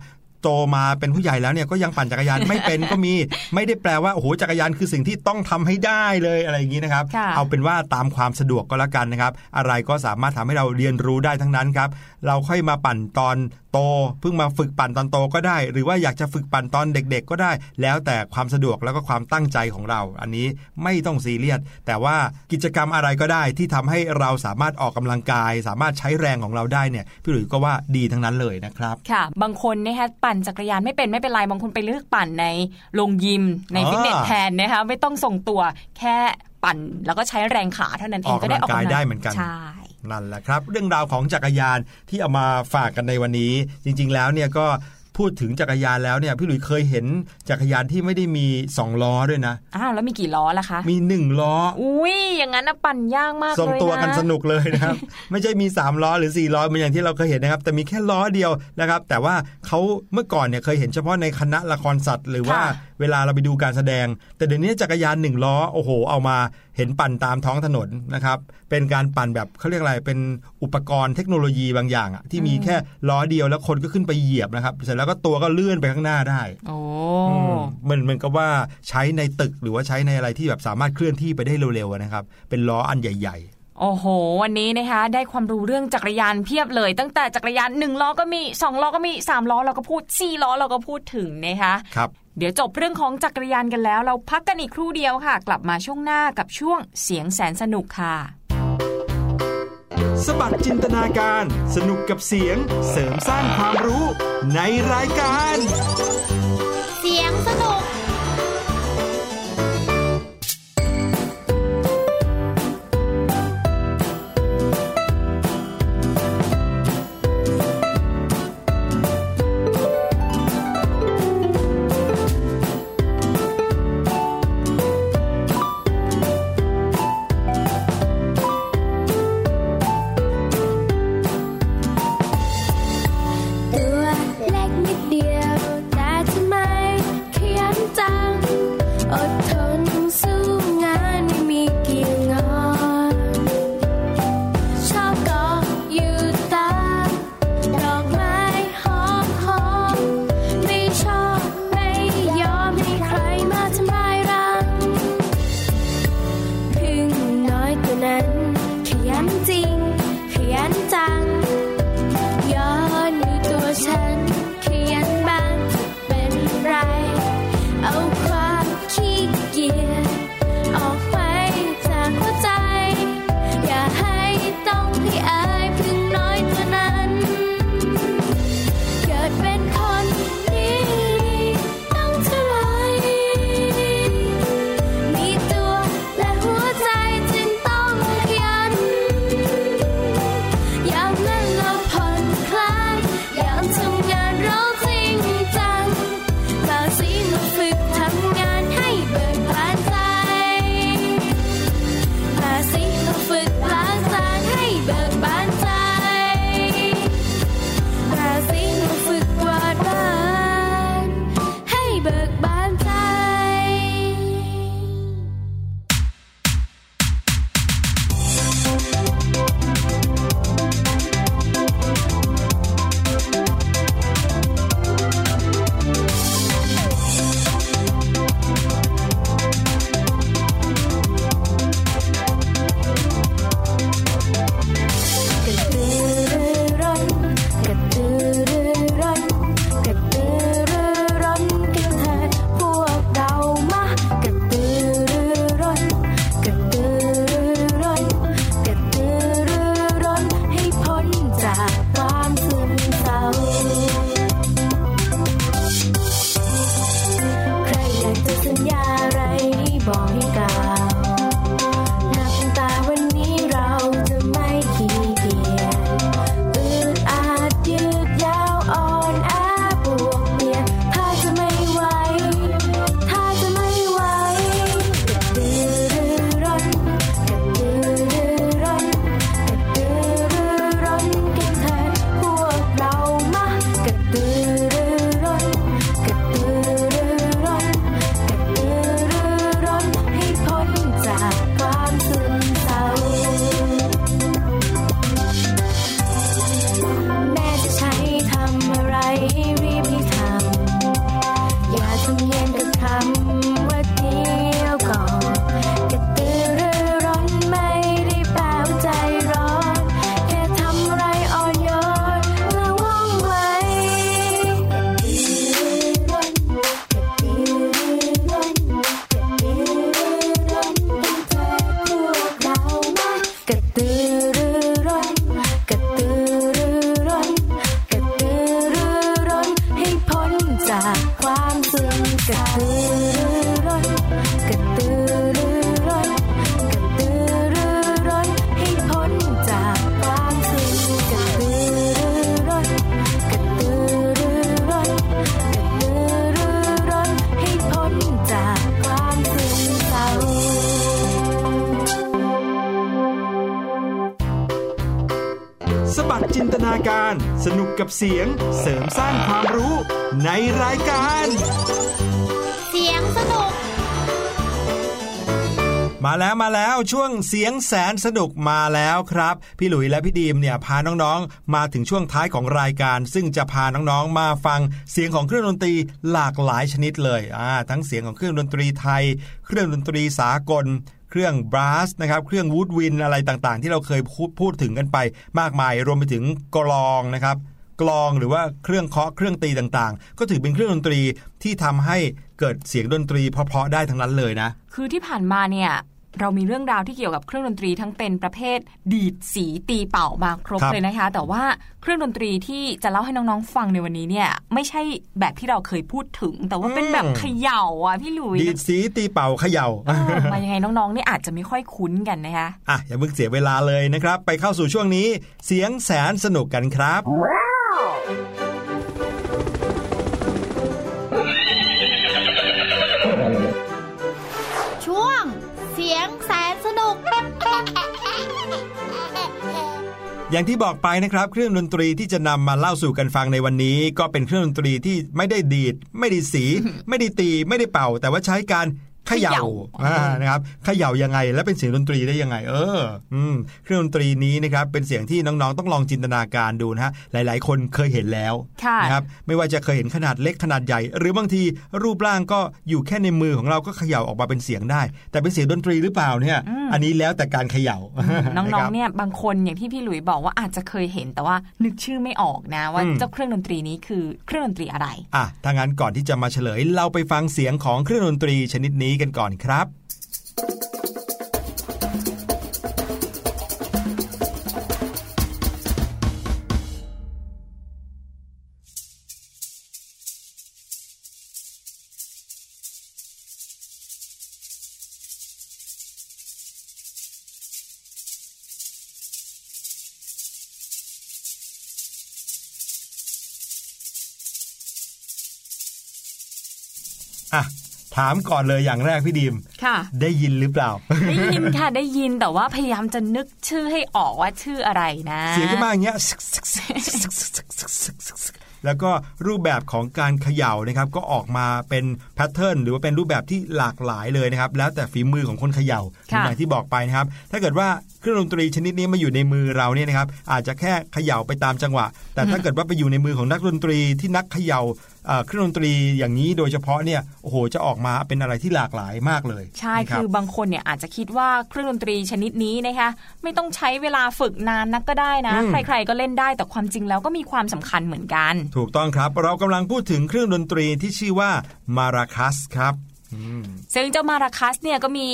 โตมาเป็นผู้ใหญ่แล้วเนี่ยก็ยังปั่นจักรยานไม่เป็นก็มีไม่ได้แปลว่าโอ้โหจักรยานคือสิ่งที่ต้องทำให้ได้เลยอะไรอย่างนี้นะครับค่ะเอาเป็นว่าตามความสะดวกก็แล้วกันนะครับ อะไรก็สามารถทำให้เราเรียนรู้ได้ทั้งนั้นครับ เราค่อยมาปั่นตอน โตเพิ่งมาฝึกปั่นตอนโตก็ได้ หรือว่าอยากจะฝึกปั่นตอนเด็ก ๆ ก็ได้ แล้วแต่ความสะดวกแล้วก็ความตั้งใจของเรา อันนี้ไม่ต้องซีเรียสแต่ว่ากิจกรรมอะไรก็ได้ที่ทำให้เราสามารถออกกำลังกาย สามารถใช้แรงของเราได้เนี่ยพี่หลุยส์ก็ว่าดีทั้งนั้นเลยนะครับค่ะ บางคนนะคะปั่นจักรยานไม่เป็นไม่เป็นไรบางคนไปเลือกปั่นในโรงยิมในอ่าฟิตเนสแทนนะคะไม่ต้องส่งตัวแค่ปั่นแล้วก็ใช้แรงขาเท่านั้นเองออกกำลังก็ได้ออกกำลังกายได้เหมือนกันใช่ นั่นแหละครับ เรื่องราวของจักรยานที่เอามาฝากกันในวันนี้ จริง ๆ แล้วเนี่ยก็พูดถึงจักรยานแล้วเนี่ยพี่หลุยส์เคยเห็นจักรยานที่ไม่ได้มีสองล้อด้วยนะอ้าวแล้วมีกี่ล้อล่ะคะ มีหนึ่งล้อ อุ้ยอย่างนั้นนะปั่นยากมากเลยนะทรงตัวกันสนุกเลยนะครับ ไม่ใช่มี 3 ล้อหรือ 4 ล้อเหมือนอย่างที่เราเคยเห็นนะครับ แต่มีแค่ล้อเดียวนะครับ แต่ว่าเขาเมื่อก่อนเนี่ยเคยเห็นเฉพาะในคณะละครสัตว์ หรือว่าเวลาเราไปดูการแสดง แต่เดี๋ยวนี้จักรยานหนึ่งล้อโอ้โหเอามา เห็นปั่นตามท้องถนนนะครับ เป็นการปั่นแบบเขาเรียกอะไร เป็นอุปกรณ์เทคโนโลยีบางอย่างอะที่มีแค่ล้อเดียวแล้วคนก็ขึ้นไปเหยียบนะครับ เสร็จแล้วก็ตัวก็เลื่อนไปข้างหน้าได้ โอ้มันมันก็ว่าใช้ในตึกหรือว่าใช้ในอะไรที่แบบสามารถเคลื่อนที่ไปได้เร็วๆนะครับ เป็นล้ออันใหญ่ ๆโอ้โห วันนี้นะคะได้ความรู้เรื่องจักรยานเพียบเลย ตั้งแต่จักรยาน1ล้อก็มี 2 ล้อก็มี 3 ล้อเราก็พูด 4 ล้อเราก็พูดถึงนะคะครับ เดี๋ยวจบเรื่องของจักรยานกันแล้ว เราพักกันอีกครู่เดียวค่ะ กลับมาช่วงหน้ากับช่วงเสียงแสนสนุกค่ะ สบัดจินตนาการ สนุกกับเสียงเสริมสร้างความรู้ในรายการ เสียงสนุก เสียงเสริมสร้างความรู้ในรายการ เสียงสนุก มาแล้วมาแล้วช่วงเสียงแสนสนุกมาแล้วครับ พี่หลุยและพี่ดีมเนี่ยพาน้องๆ มาถึงช่วงท้ายของรายการ ซึ่งจะพาน้องๆ มาฟังเสียงของเครื่องดนตรีหลากหลายชนิดเลยทั้งเสียงของเครื่องดนตรีไทย เครื่องดนตรีสากลเครื่องบลัสนะครับ เครื่องวูดวินอะไรต่างๆ ที่เราเคยพูดพูดถึงกันไปมากมาย รวมไปถึงกลองนะครับ กลองหรือว่าเครื่องเคาะเครื่องตีต่างๆ ก็ถือเป็นเครื่องดนตรีที่ทำให้เกิดเสียงดนตรีเพราะๆได้ทั้งนั้นเลยนะ คือที่ผ่านมาเนี่ยเรามีเรื่องราวที่เกี่ยวกับเครื่องดนตรีทั้งเป็นประเภท ดีดสีตีเป่ามาครบครับเลยนะคะ แต่ว่าเครื่องดนตรีที่จะเล่าให้น้องๆฟังในวันนี้เนี่ย ไม่ใช่แบบที่เราเคยพูดถึง แต่ว่าเป็นแบบเขย่าอะพี่หลุยดีดสีตีเป่าเขย่าเออมายังไงน้องๆเนี่ยอาจจะไม่ค่อยคุ้นกันนะคะอะอย่าเพิ่งเสียเวลาเลยนะครับ ไปเข้าสู่ช่วงนี้ เสียงแสนสนุกกันครับ อย่างที่บอกไปนะครับเครื่องดนตรีที่จะนำมาเล่าสู่กันฟังในวันนี้ ก็เป็นเครื่องดนตรีที่ไม่ได้ดีด ไม่ได้สี ไม่ได้ตี ไม่ได้เป่า แต่ว่าใช้การ เขย่าเขย่าอ่านะครับเขย่ายังไง และเป็นเสียงดนตรีได้ยังไง เออ อืมเครื่องดนตรีนี้นะครับเป็นเสียงที่น้องๆ ต้องลองจินตนาการดูนะฮะหลาย ๆ คนเคยเห็นแล้วค่ะนะครับไม่ว่าจะเคยเห็นขนาดเล็กขนาดใหญ่ หรือบางทีรูปร่างก็อยู่แค่ในมือของเราก็เขย่าออกมาเป็นเสียงได้ แต่เป็นเสียงดนตรีหรือเปล่าเนี่ย อันนี้แล้วแต่การเขย่าน้ะคองรับๆเนี่ยบางคนอย่างที่พี่หลุยบอกว่าอาจจะเคยเห็นแต่ว่านึกชื่อไม่ออกนะว่าอืมเจ้าเครื่องดนตรีนี้คือเครื่องดนตรีอะไรอะถ้างั้นก่อนที่จะมาเฉลยเราไปฟังเสียงของเครื่องดนตรีชนิดนี้กันก่อนครับ ถามก่อนเลยอย่างแรกพี่ดีมค่ะได้ยินหรือเปล่า ได้ยินค่ะได้ยินแต่ว่าพยายามจะนึกชื่อให้ออกว่าชื่ออะไรนะ เสียงจะมาอย่างเงี้ยแล้วก็รูปแบบของการเขย่านะครับ ก็ออกมาเป็นแพทเทิร์นหรือว่าเป็นรูปแบบที่หลากหลายเลยนะครับ แล้วแต่ฝีมือของคนเขย่าค่ะอย่างที่บอกไปนะครับ ถ้าเกิดว่าเครื่องดนตรีชนิดนี้มาอยู่ในมือเราเนี่ยนะครับ อาจจะแค่เขย่าไปตามจังหวะ แต่ถ้าเกิดว่าไปอยู่ในมือของนักดนตรีที่นักเขย่า เอ่อเครื่องดนตรีอย่างนี้โดยเฉพาะเนี่ยโอ้โหจะออกมาเป็นอะไรที่หลากหลายมากเลย ใช่นะรับคือบางคนเนี่ยอาจจะคิดว่าเครื่องดนตรีชนิดนี้นะคะไม่ต้องใช้เวลาฝึกนานนักก็ได้นะอืมใครๆก็เล่นได้แต่ความจริงแล้วก็มีความสำคัญเหมือนกัน ถูกต้องครับ เรากำลังพูดถึงเครื่องดนตรีที่ชื่อว่ามาราคัสครับซึ่งเจ้ามาราคัสเนี่ยก็มี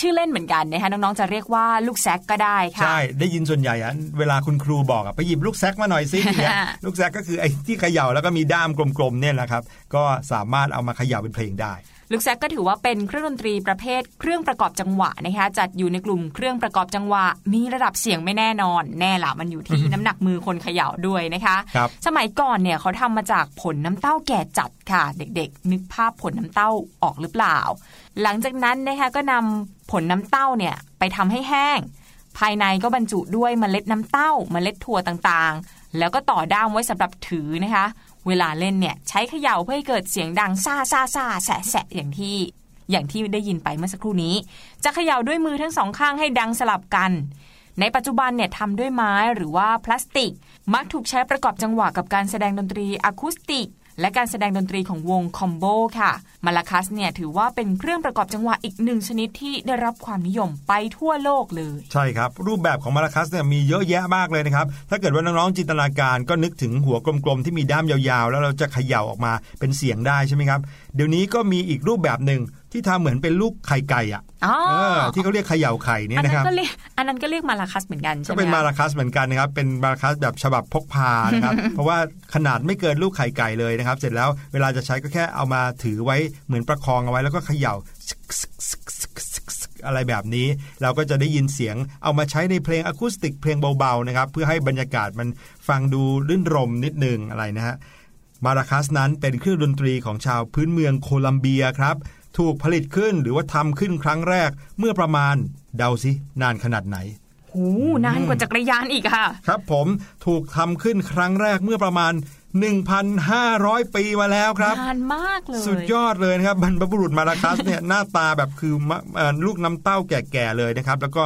ชื่อเล่นเหมือนกันนะคะน้องๆจะเรียกว่าลูกแซกก็ได้ค่ะใช่ได้ยินส่วนใหญ่อะเวลาคุณครูบอกอะไปหยิบลูกแซกมาหน่อยสิอย่างเงี้ยลูกแซกก็คือไอ้ที่เขย่าแล้วก็มีด้ามกลมๆเนี่ยแหละครับก็สามารถเอามาเขย่าเป็นเพลงได้ ลูกแซกก็ถือว่าเป็นเครื่องดนตรีประเภทเครื่องประกอบจังหวะนะคะจัดอยู่ในกลุ่มเครื่องประกอบจังหวะ มีระดับเสียงไม่แน่นอน แน่ละมันอยู่ที่น้ำหนักมือคนเขย่าด้วยนะคะครับสมัยก่อนเนี่ยเขาทำมาจากผลน้ำเต้าแก่จัดค่ะ เด็กๆ นึกภาพผลน้ำเต้าออกหรือเปล่า หลังจากนั้นนะคะก็นำผลน้ำเต้าเนี่ยไปทำให้แห้ง ภายในก็บรรจุด้วยเมล็ดน้ำเต้าเมล็ดถั่วต่างๆ แล้วก็ต่อด้ามไว้สำหรับถือนะคะ เวลาเล่นเนี่ยใช้เขย่าเพื่อให้เกิดเสียงดังซาซาซาแสะแสะอย่างที่ อย่างที่ได้ยินไปเมื่อสักครู่นี้ จะเขย่าด้วยมือทั้งสองข้างให้ดังสลับกัน ในปัจจุบันเนี่ยทำด้วยไม้หรือว่าพลาสติก มักถูกใช้ประกอบจังหวะกับการแสดงดนตรีอะคูสติก และการแสดงดนตรีของวงคอมโบค่ะมาราคัสเนี่ยถือว่าเป็นเครื่องประกอบจังหวะอีกหนึ่งชนิดที่ได้รับความนิยมไปทั่วโลกเลย ใช่ครับ รูปแบบของมาราคัสเนี่ยมีเยอะแยะมากเลยนะครับ ถ้าเกิดว่าน้องๆจินตนาการก็นึกถึงหัวกลมๆ ที่มีด้ามยาวๆ แล้วเราจะเขย่าออกมาเป็นเสียงได้ใช่ไหมครับเดี๋ยวนี้ก็มีอีกรูปแบบหนึ่งที่ทำเหมือนเป็นลูกไข่ไก่อะอ๋อเออที่เขาเรียกเขย่าไข่เนี่ยอันนะนั้ครับนก็เรียกอันนั้นก็เรียกมาลาคัสเหมือนกันใช่ก็ไหมเป็นมาคะราคัสเหมือนกันนะครับ เป็นมาราคัสแบบฉบับพกพานะครับ เพราะว่าขนาดไม่เกินลูกไข่ไก่เลยนะครับ เสร็จแล้วเวลาจะใช้ก็แค่เอามาถือไว้เหมือนประคองเอาไว้แล้วก็เขย่าอะไรแบบนี้เราก็จะได้ยินเสียงเอามาใช้ในเพลงอะคูสติกเพลงเบาๆนะครับ เพื่อให้บรรยากาศมันฟังดูรื่นรมนิดนึงอะไรนะฮะ มาราคัสนั้นเป็นเครื่องดนตรีของชาวพื้นเมืองโคลัมเบียครับ ถูกผลิตขึ้นหรือว่าทำขึ้นครั้งแรกเมื่อประมาณเดาสินานขนาดไหนหูนานกว่าจักรยานอีกค่ะ ครับผมถูกทำขึ้นครั้งแรกเมื่อประมาณ 1,500 ปีมาแล้วครับนานมากเลย สุดยอดเลยนะครับบรรพบุรุษมาราคัสเนี่ย หน้าตาแบบคือมะเอ่อลูกน้ำเต้าแก่ๆเลยนะครับ แล้วก็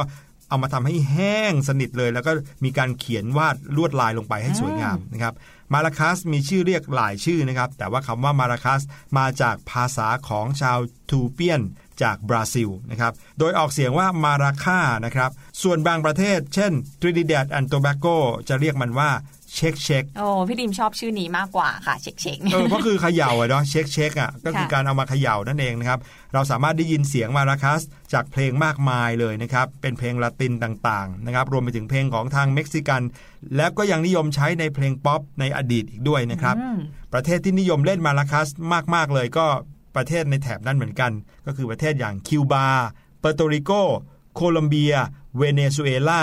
เอามาทำให้แห้งสนิทเลย แล้วก็มีการเขียนวาดลวดลายลงไปให้สวยงามนะครับ มาราคัสมีชื่อเรียกหลายชื่อนะครับ แต่ว่าคำว่ามาราคัสมาจากภาษาของชาวทูเปียนจากบราซิลนะครับ โดยออกเสียงว่ามาราค่านะครับ ส่วนบางประเทศ เช่นทรินิเดตแอนโตแบโกจะเรียกมันว่า shake shakeโอ้พี่ดิมชอบชื่อนี้มากกว่าค่ะ shake shake เออเพราะคือเขย่าอะเนาะ shake shake อะก็คือค่ะการเอามาเขย่านั่นเองนะครับเราสามารถได้ยินเสียงมาราคัสจากเพลงมากมายเลยนะครับเป็นเพลงละตินต่างๆนะครับรวมไปถึงเพลงของทางเม็กซิกัน แล้วก็ยังนิยมใช้ในเพลงป๊อปในอดีตอีกด้วยนะครับอืมประเทศที่นิยมเล่นมาราคัสมากๆเลยก็ประเทศในแถบนั้นเหมือนกัน ก็คือประเทศอย่างคิวบาเปอร์โตริโกโคลอมเบีย เวเนซุเอลา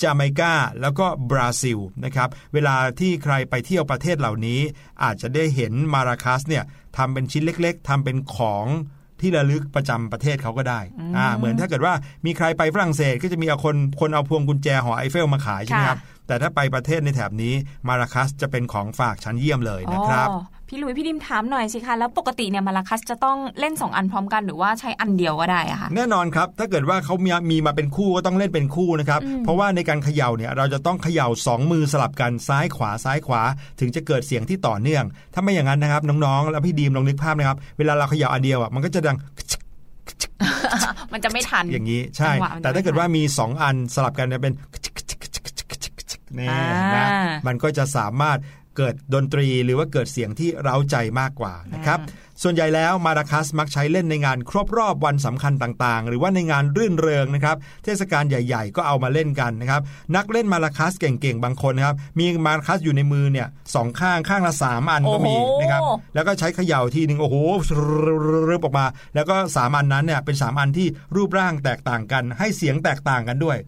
จาเมกาแล้วก็บราซิลนะครับเวลาที่ใครไปเที่ยวประเทศเหล่านี้ อาจจะได้เห็นมาราคัสเนี่ยทำเป็นชิ้นเล็ก ๆทำเป็นของที่ระลึกประจำประเทศเขาก็ได้อ่าเหมือนถ้าเกิดว่ามีใครไปฝรั่งเศสก็จะมีเอาคนคนเอาพวงกุญแจหอไอเฟลมาขายใช่ไหมครับแต่ถ้าไปประเทศในแถบนี้มาราคัสจะเป็นของฝากชั้นเยี่ยมเลยนะครับอ๋อ พี่หลุยพี่ดิมถามหน่อยสิคะแล้วปกติเนี่ยมาราคัสจะต้องเล่น 2 อันพร้อมกันหรือว่าใช้อันเดียวก็ได้อะคะะแน่นอนครับ ถ้าเกิดว่าเขามีมีมาเป็นคู่ก็ต้องเล่นเป็นคู่นะครับ เพราะว่าในการเขย่าเนี่ยเราจะต้องเขย่าสองมือสลับกันซ้ายขวาซ้ายขวา ถึงจะเกิดเสียงที่ต่อเนื่อง ถ้าไม่อย่างนั้นนะครับน้องๆ แล้วพี่ดีมลองนึกภาพนะครับ เวลาเราเขย่าอันเดียวอะมันก็จะดังมันจะไม่ทันอย่างนี้ใช่จังหวะมันจะแต่ถ้าเกิดไม่ทันว่ามี 2 อันสลับกันเนี่ยเป็นนี่อ่านะมันก็จะสามารถ เกิดดนตรีหรือว่าเกิดเสียงที่เร้าใจมากกว่านะครับ ส่วนใหญ่แล้วมาราคัสมักใช้เล่นในงานครบรอบวันสำคัญต่างๆ หรือว่าในงานรื่นเริงนะครับ เทศกาลใหญ่ ๆ ก็เอามาเล่นกันนะครับ นักเล่นมาราคัสเก่งๆ บางคนนะครับ มีมาราคัสอยู่ในมือเนี่ยสองข้างข้างละสามอันก็มีโอ้โหนะครับ แล้วก็ใช้เขย่าทีหนึ่งโอ้โหรึบออกมา แล้วก็สามอันนั้นเนี่ยเป็นสามอันที่รูปร่างแตกต่างกัน ให้เสียงแตกต่างกันด้วย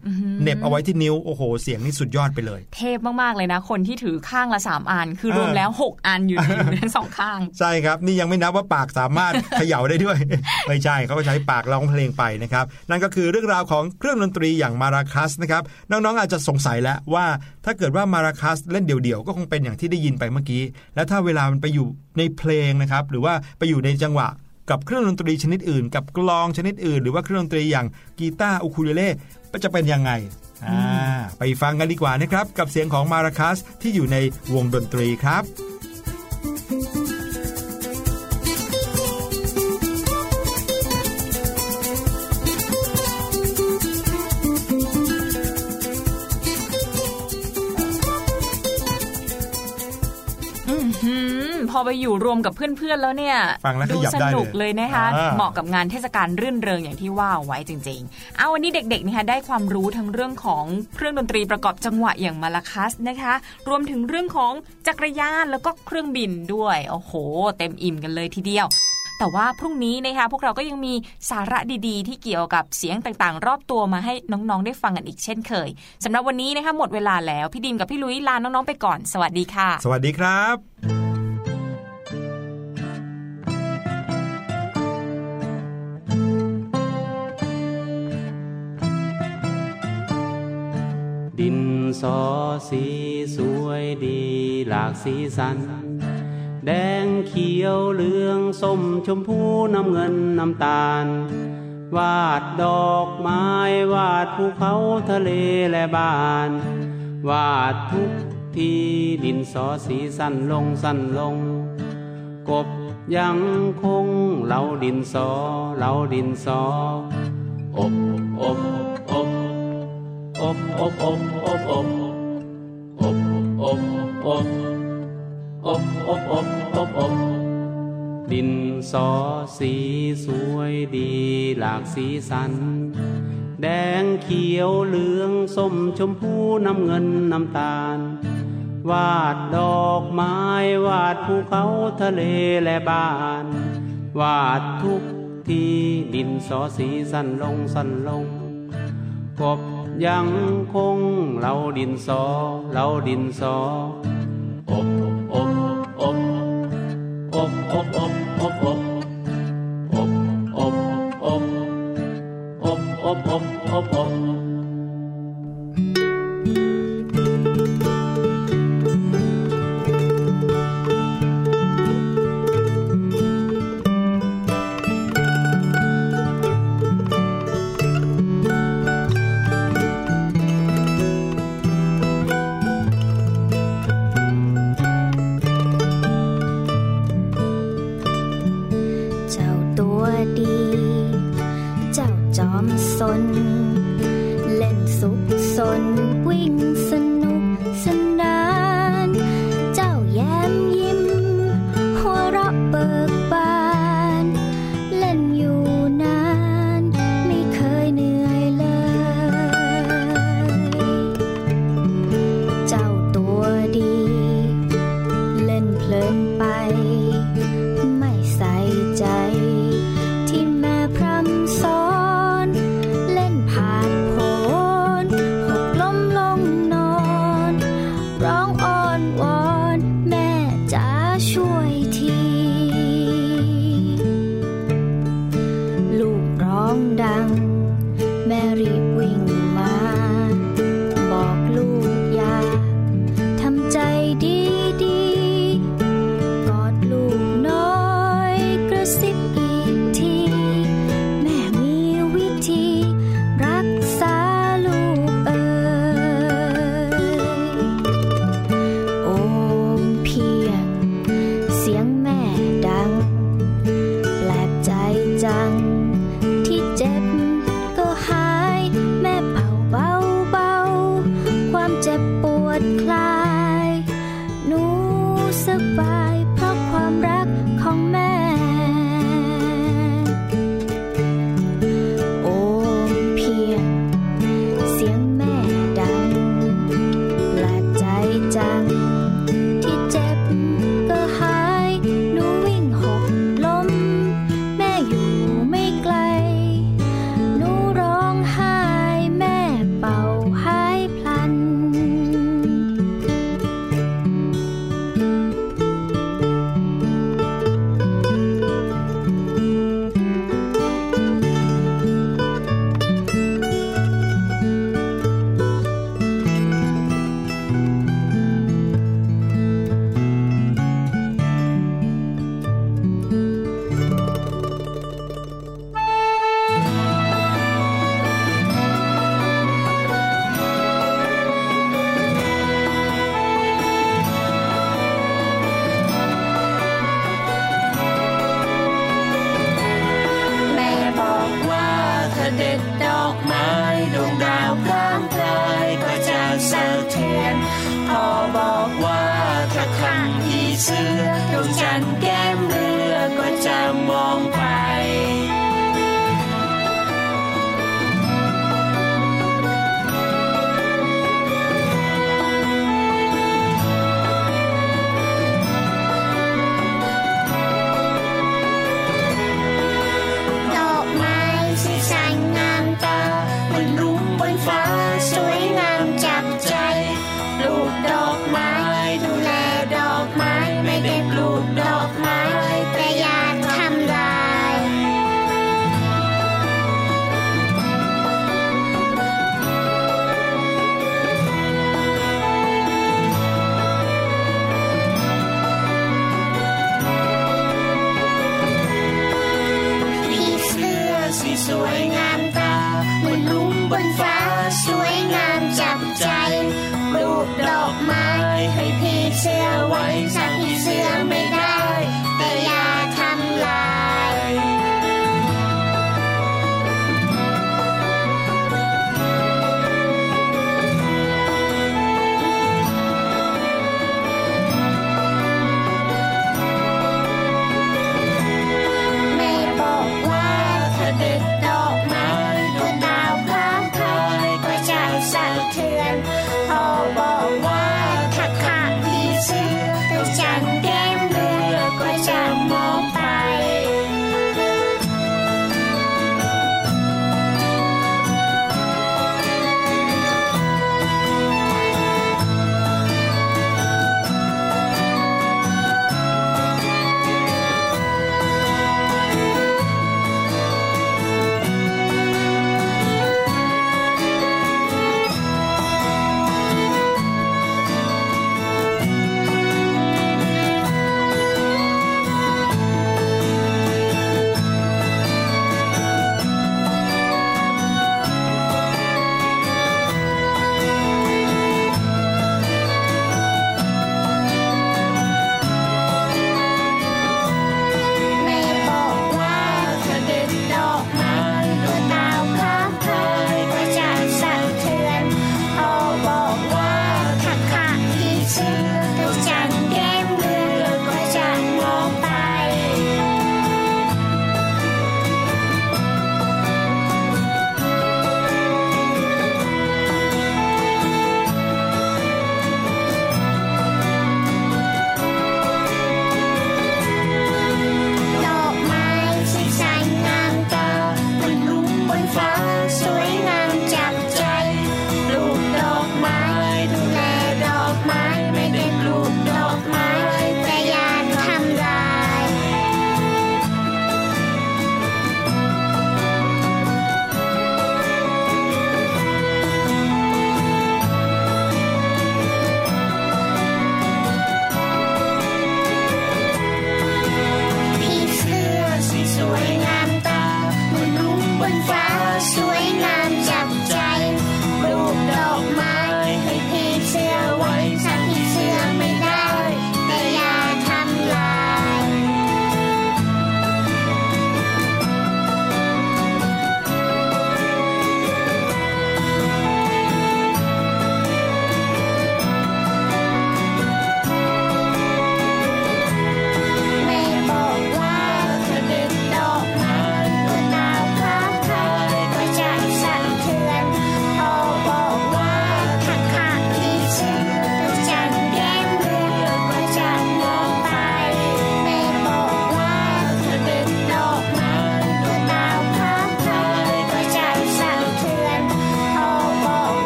เหน็บเอาไว้ที่นิ้ว โอ้โห เสียงนี่สุดยอดไปเลย เทพมาก ๆ เลยนะ คนที่ถือข้างละ 3 อัน คือรวมเออแล้ว 6 อันอยู่ในอยู่ในสองข้าง ใช่ครับ นี่ยังไม่นับว่าปากสามารถเขย่าได้ด้วย ไม่ใช่เขาก็ใช้ปากร้องเพลงไปนะครับ นั่นก็คือเรื่องราวของเครื่องดนตรีอย่างมาราคัสนะครับ น้องๆ อาจจะสงสัยแล้วว่าถ้าเกิดว่ามาราคัสเล่นเดี่ยวๆ ก็คงเป็นอย่างที่ได้ยินไปเมื่อกี้ แล้วถ้าเวลามันไปอยู่ในเพลงนะครับ หรือว่าไปอยู่ในจังหวะกับเครื่องดนตรีชนิดอื่น กับกลองชนิดอื่น หรือว่าเครื่องดนตรีอย่างกีตาร์อูคูเลเล่ จะเป็นยังไงอ่าไปฟังกันดีกว่านะครับ กับเสียงของมาราคัสที่อยู่ในวงดนตรีครับ อพอไปอยู่รวมกับเพื่อนๆแล้วเนี่ยฟังแล้วขดูยับสได้เลยนุกเลยนะคะอ่าเหมาะกับงานเทศกาลรื่นเริงอย่างที่ว่าเอาไว้จริงๆ เอาวันนี้เด็กๆนะคะได้ความรู้ทั้งเรื่องของเครื่องดนตรีประกอบจังหวะอย่างมาลาคัสนะคะ รวมถึงเรื่องของจักรยานแล้วก็เครื่องบินด้วยโอ้โห เต็มอิ่มกันเลยทีเดียวแต่ว่าพรุ่งนี้นะคะพวกเราก็ยังมีสาระดีๆ ที่เกี่ยวกับเสียงต่างๆ รอบตัวมาให้น้องๆ ได้ฟังกันอีกเช่นเคยสำหรับวันนี้นะคะหมดเวลาแล้ว พี่ดิมกับพี่ลุยลาน้องๆไปก่อน สวัสดีค่ะ สวัสดีครับ สอสีสวยดีหลากสีสัน แดงเขียวเหลืองส้มชมพูน้ำเงินน้ำตาล วาดดอกไม้วาดภูเขาทะเลและบ้าน วาดทุกทีดินสอสีสั้นลงสั้นลง กบยังคงเหลาดินสอเหลาดินสออบอบอบ อบอบอบอบอบอบอบอบอบอบอบอบอบดินสอสีสวยดีหลากสีสัน แดงเขียวเหลืองส้มชมพูน้ำเงินน้ำตาล วาดดอกไม้วาดภูเขาทะเลและบ้าน วาดทุกที่ดินสอสีสั้นลงสั้นลงกบ ยังคงเราดินสอเราดินสออบอบอบอบอบอบอบอบอบอบอบอบอบอบอบอบ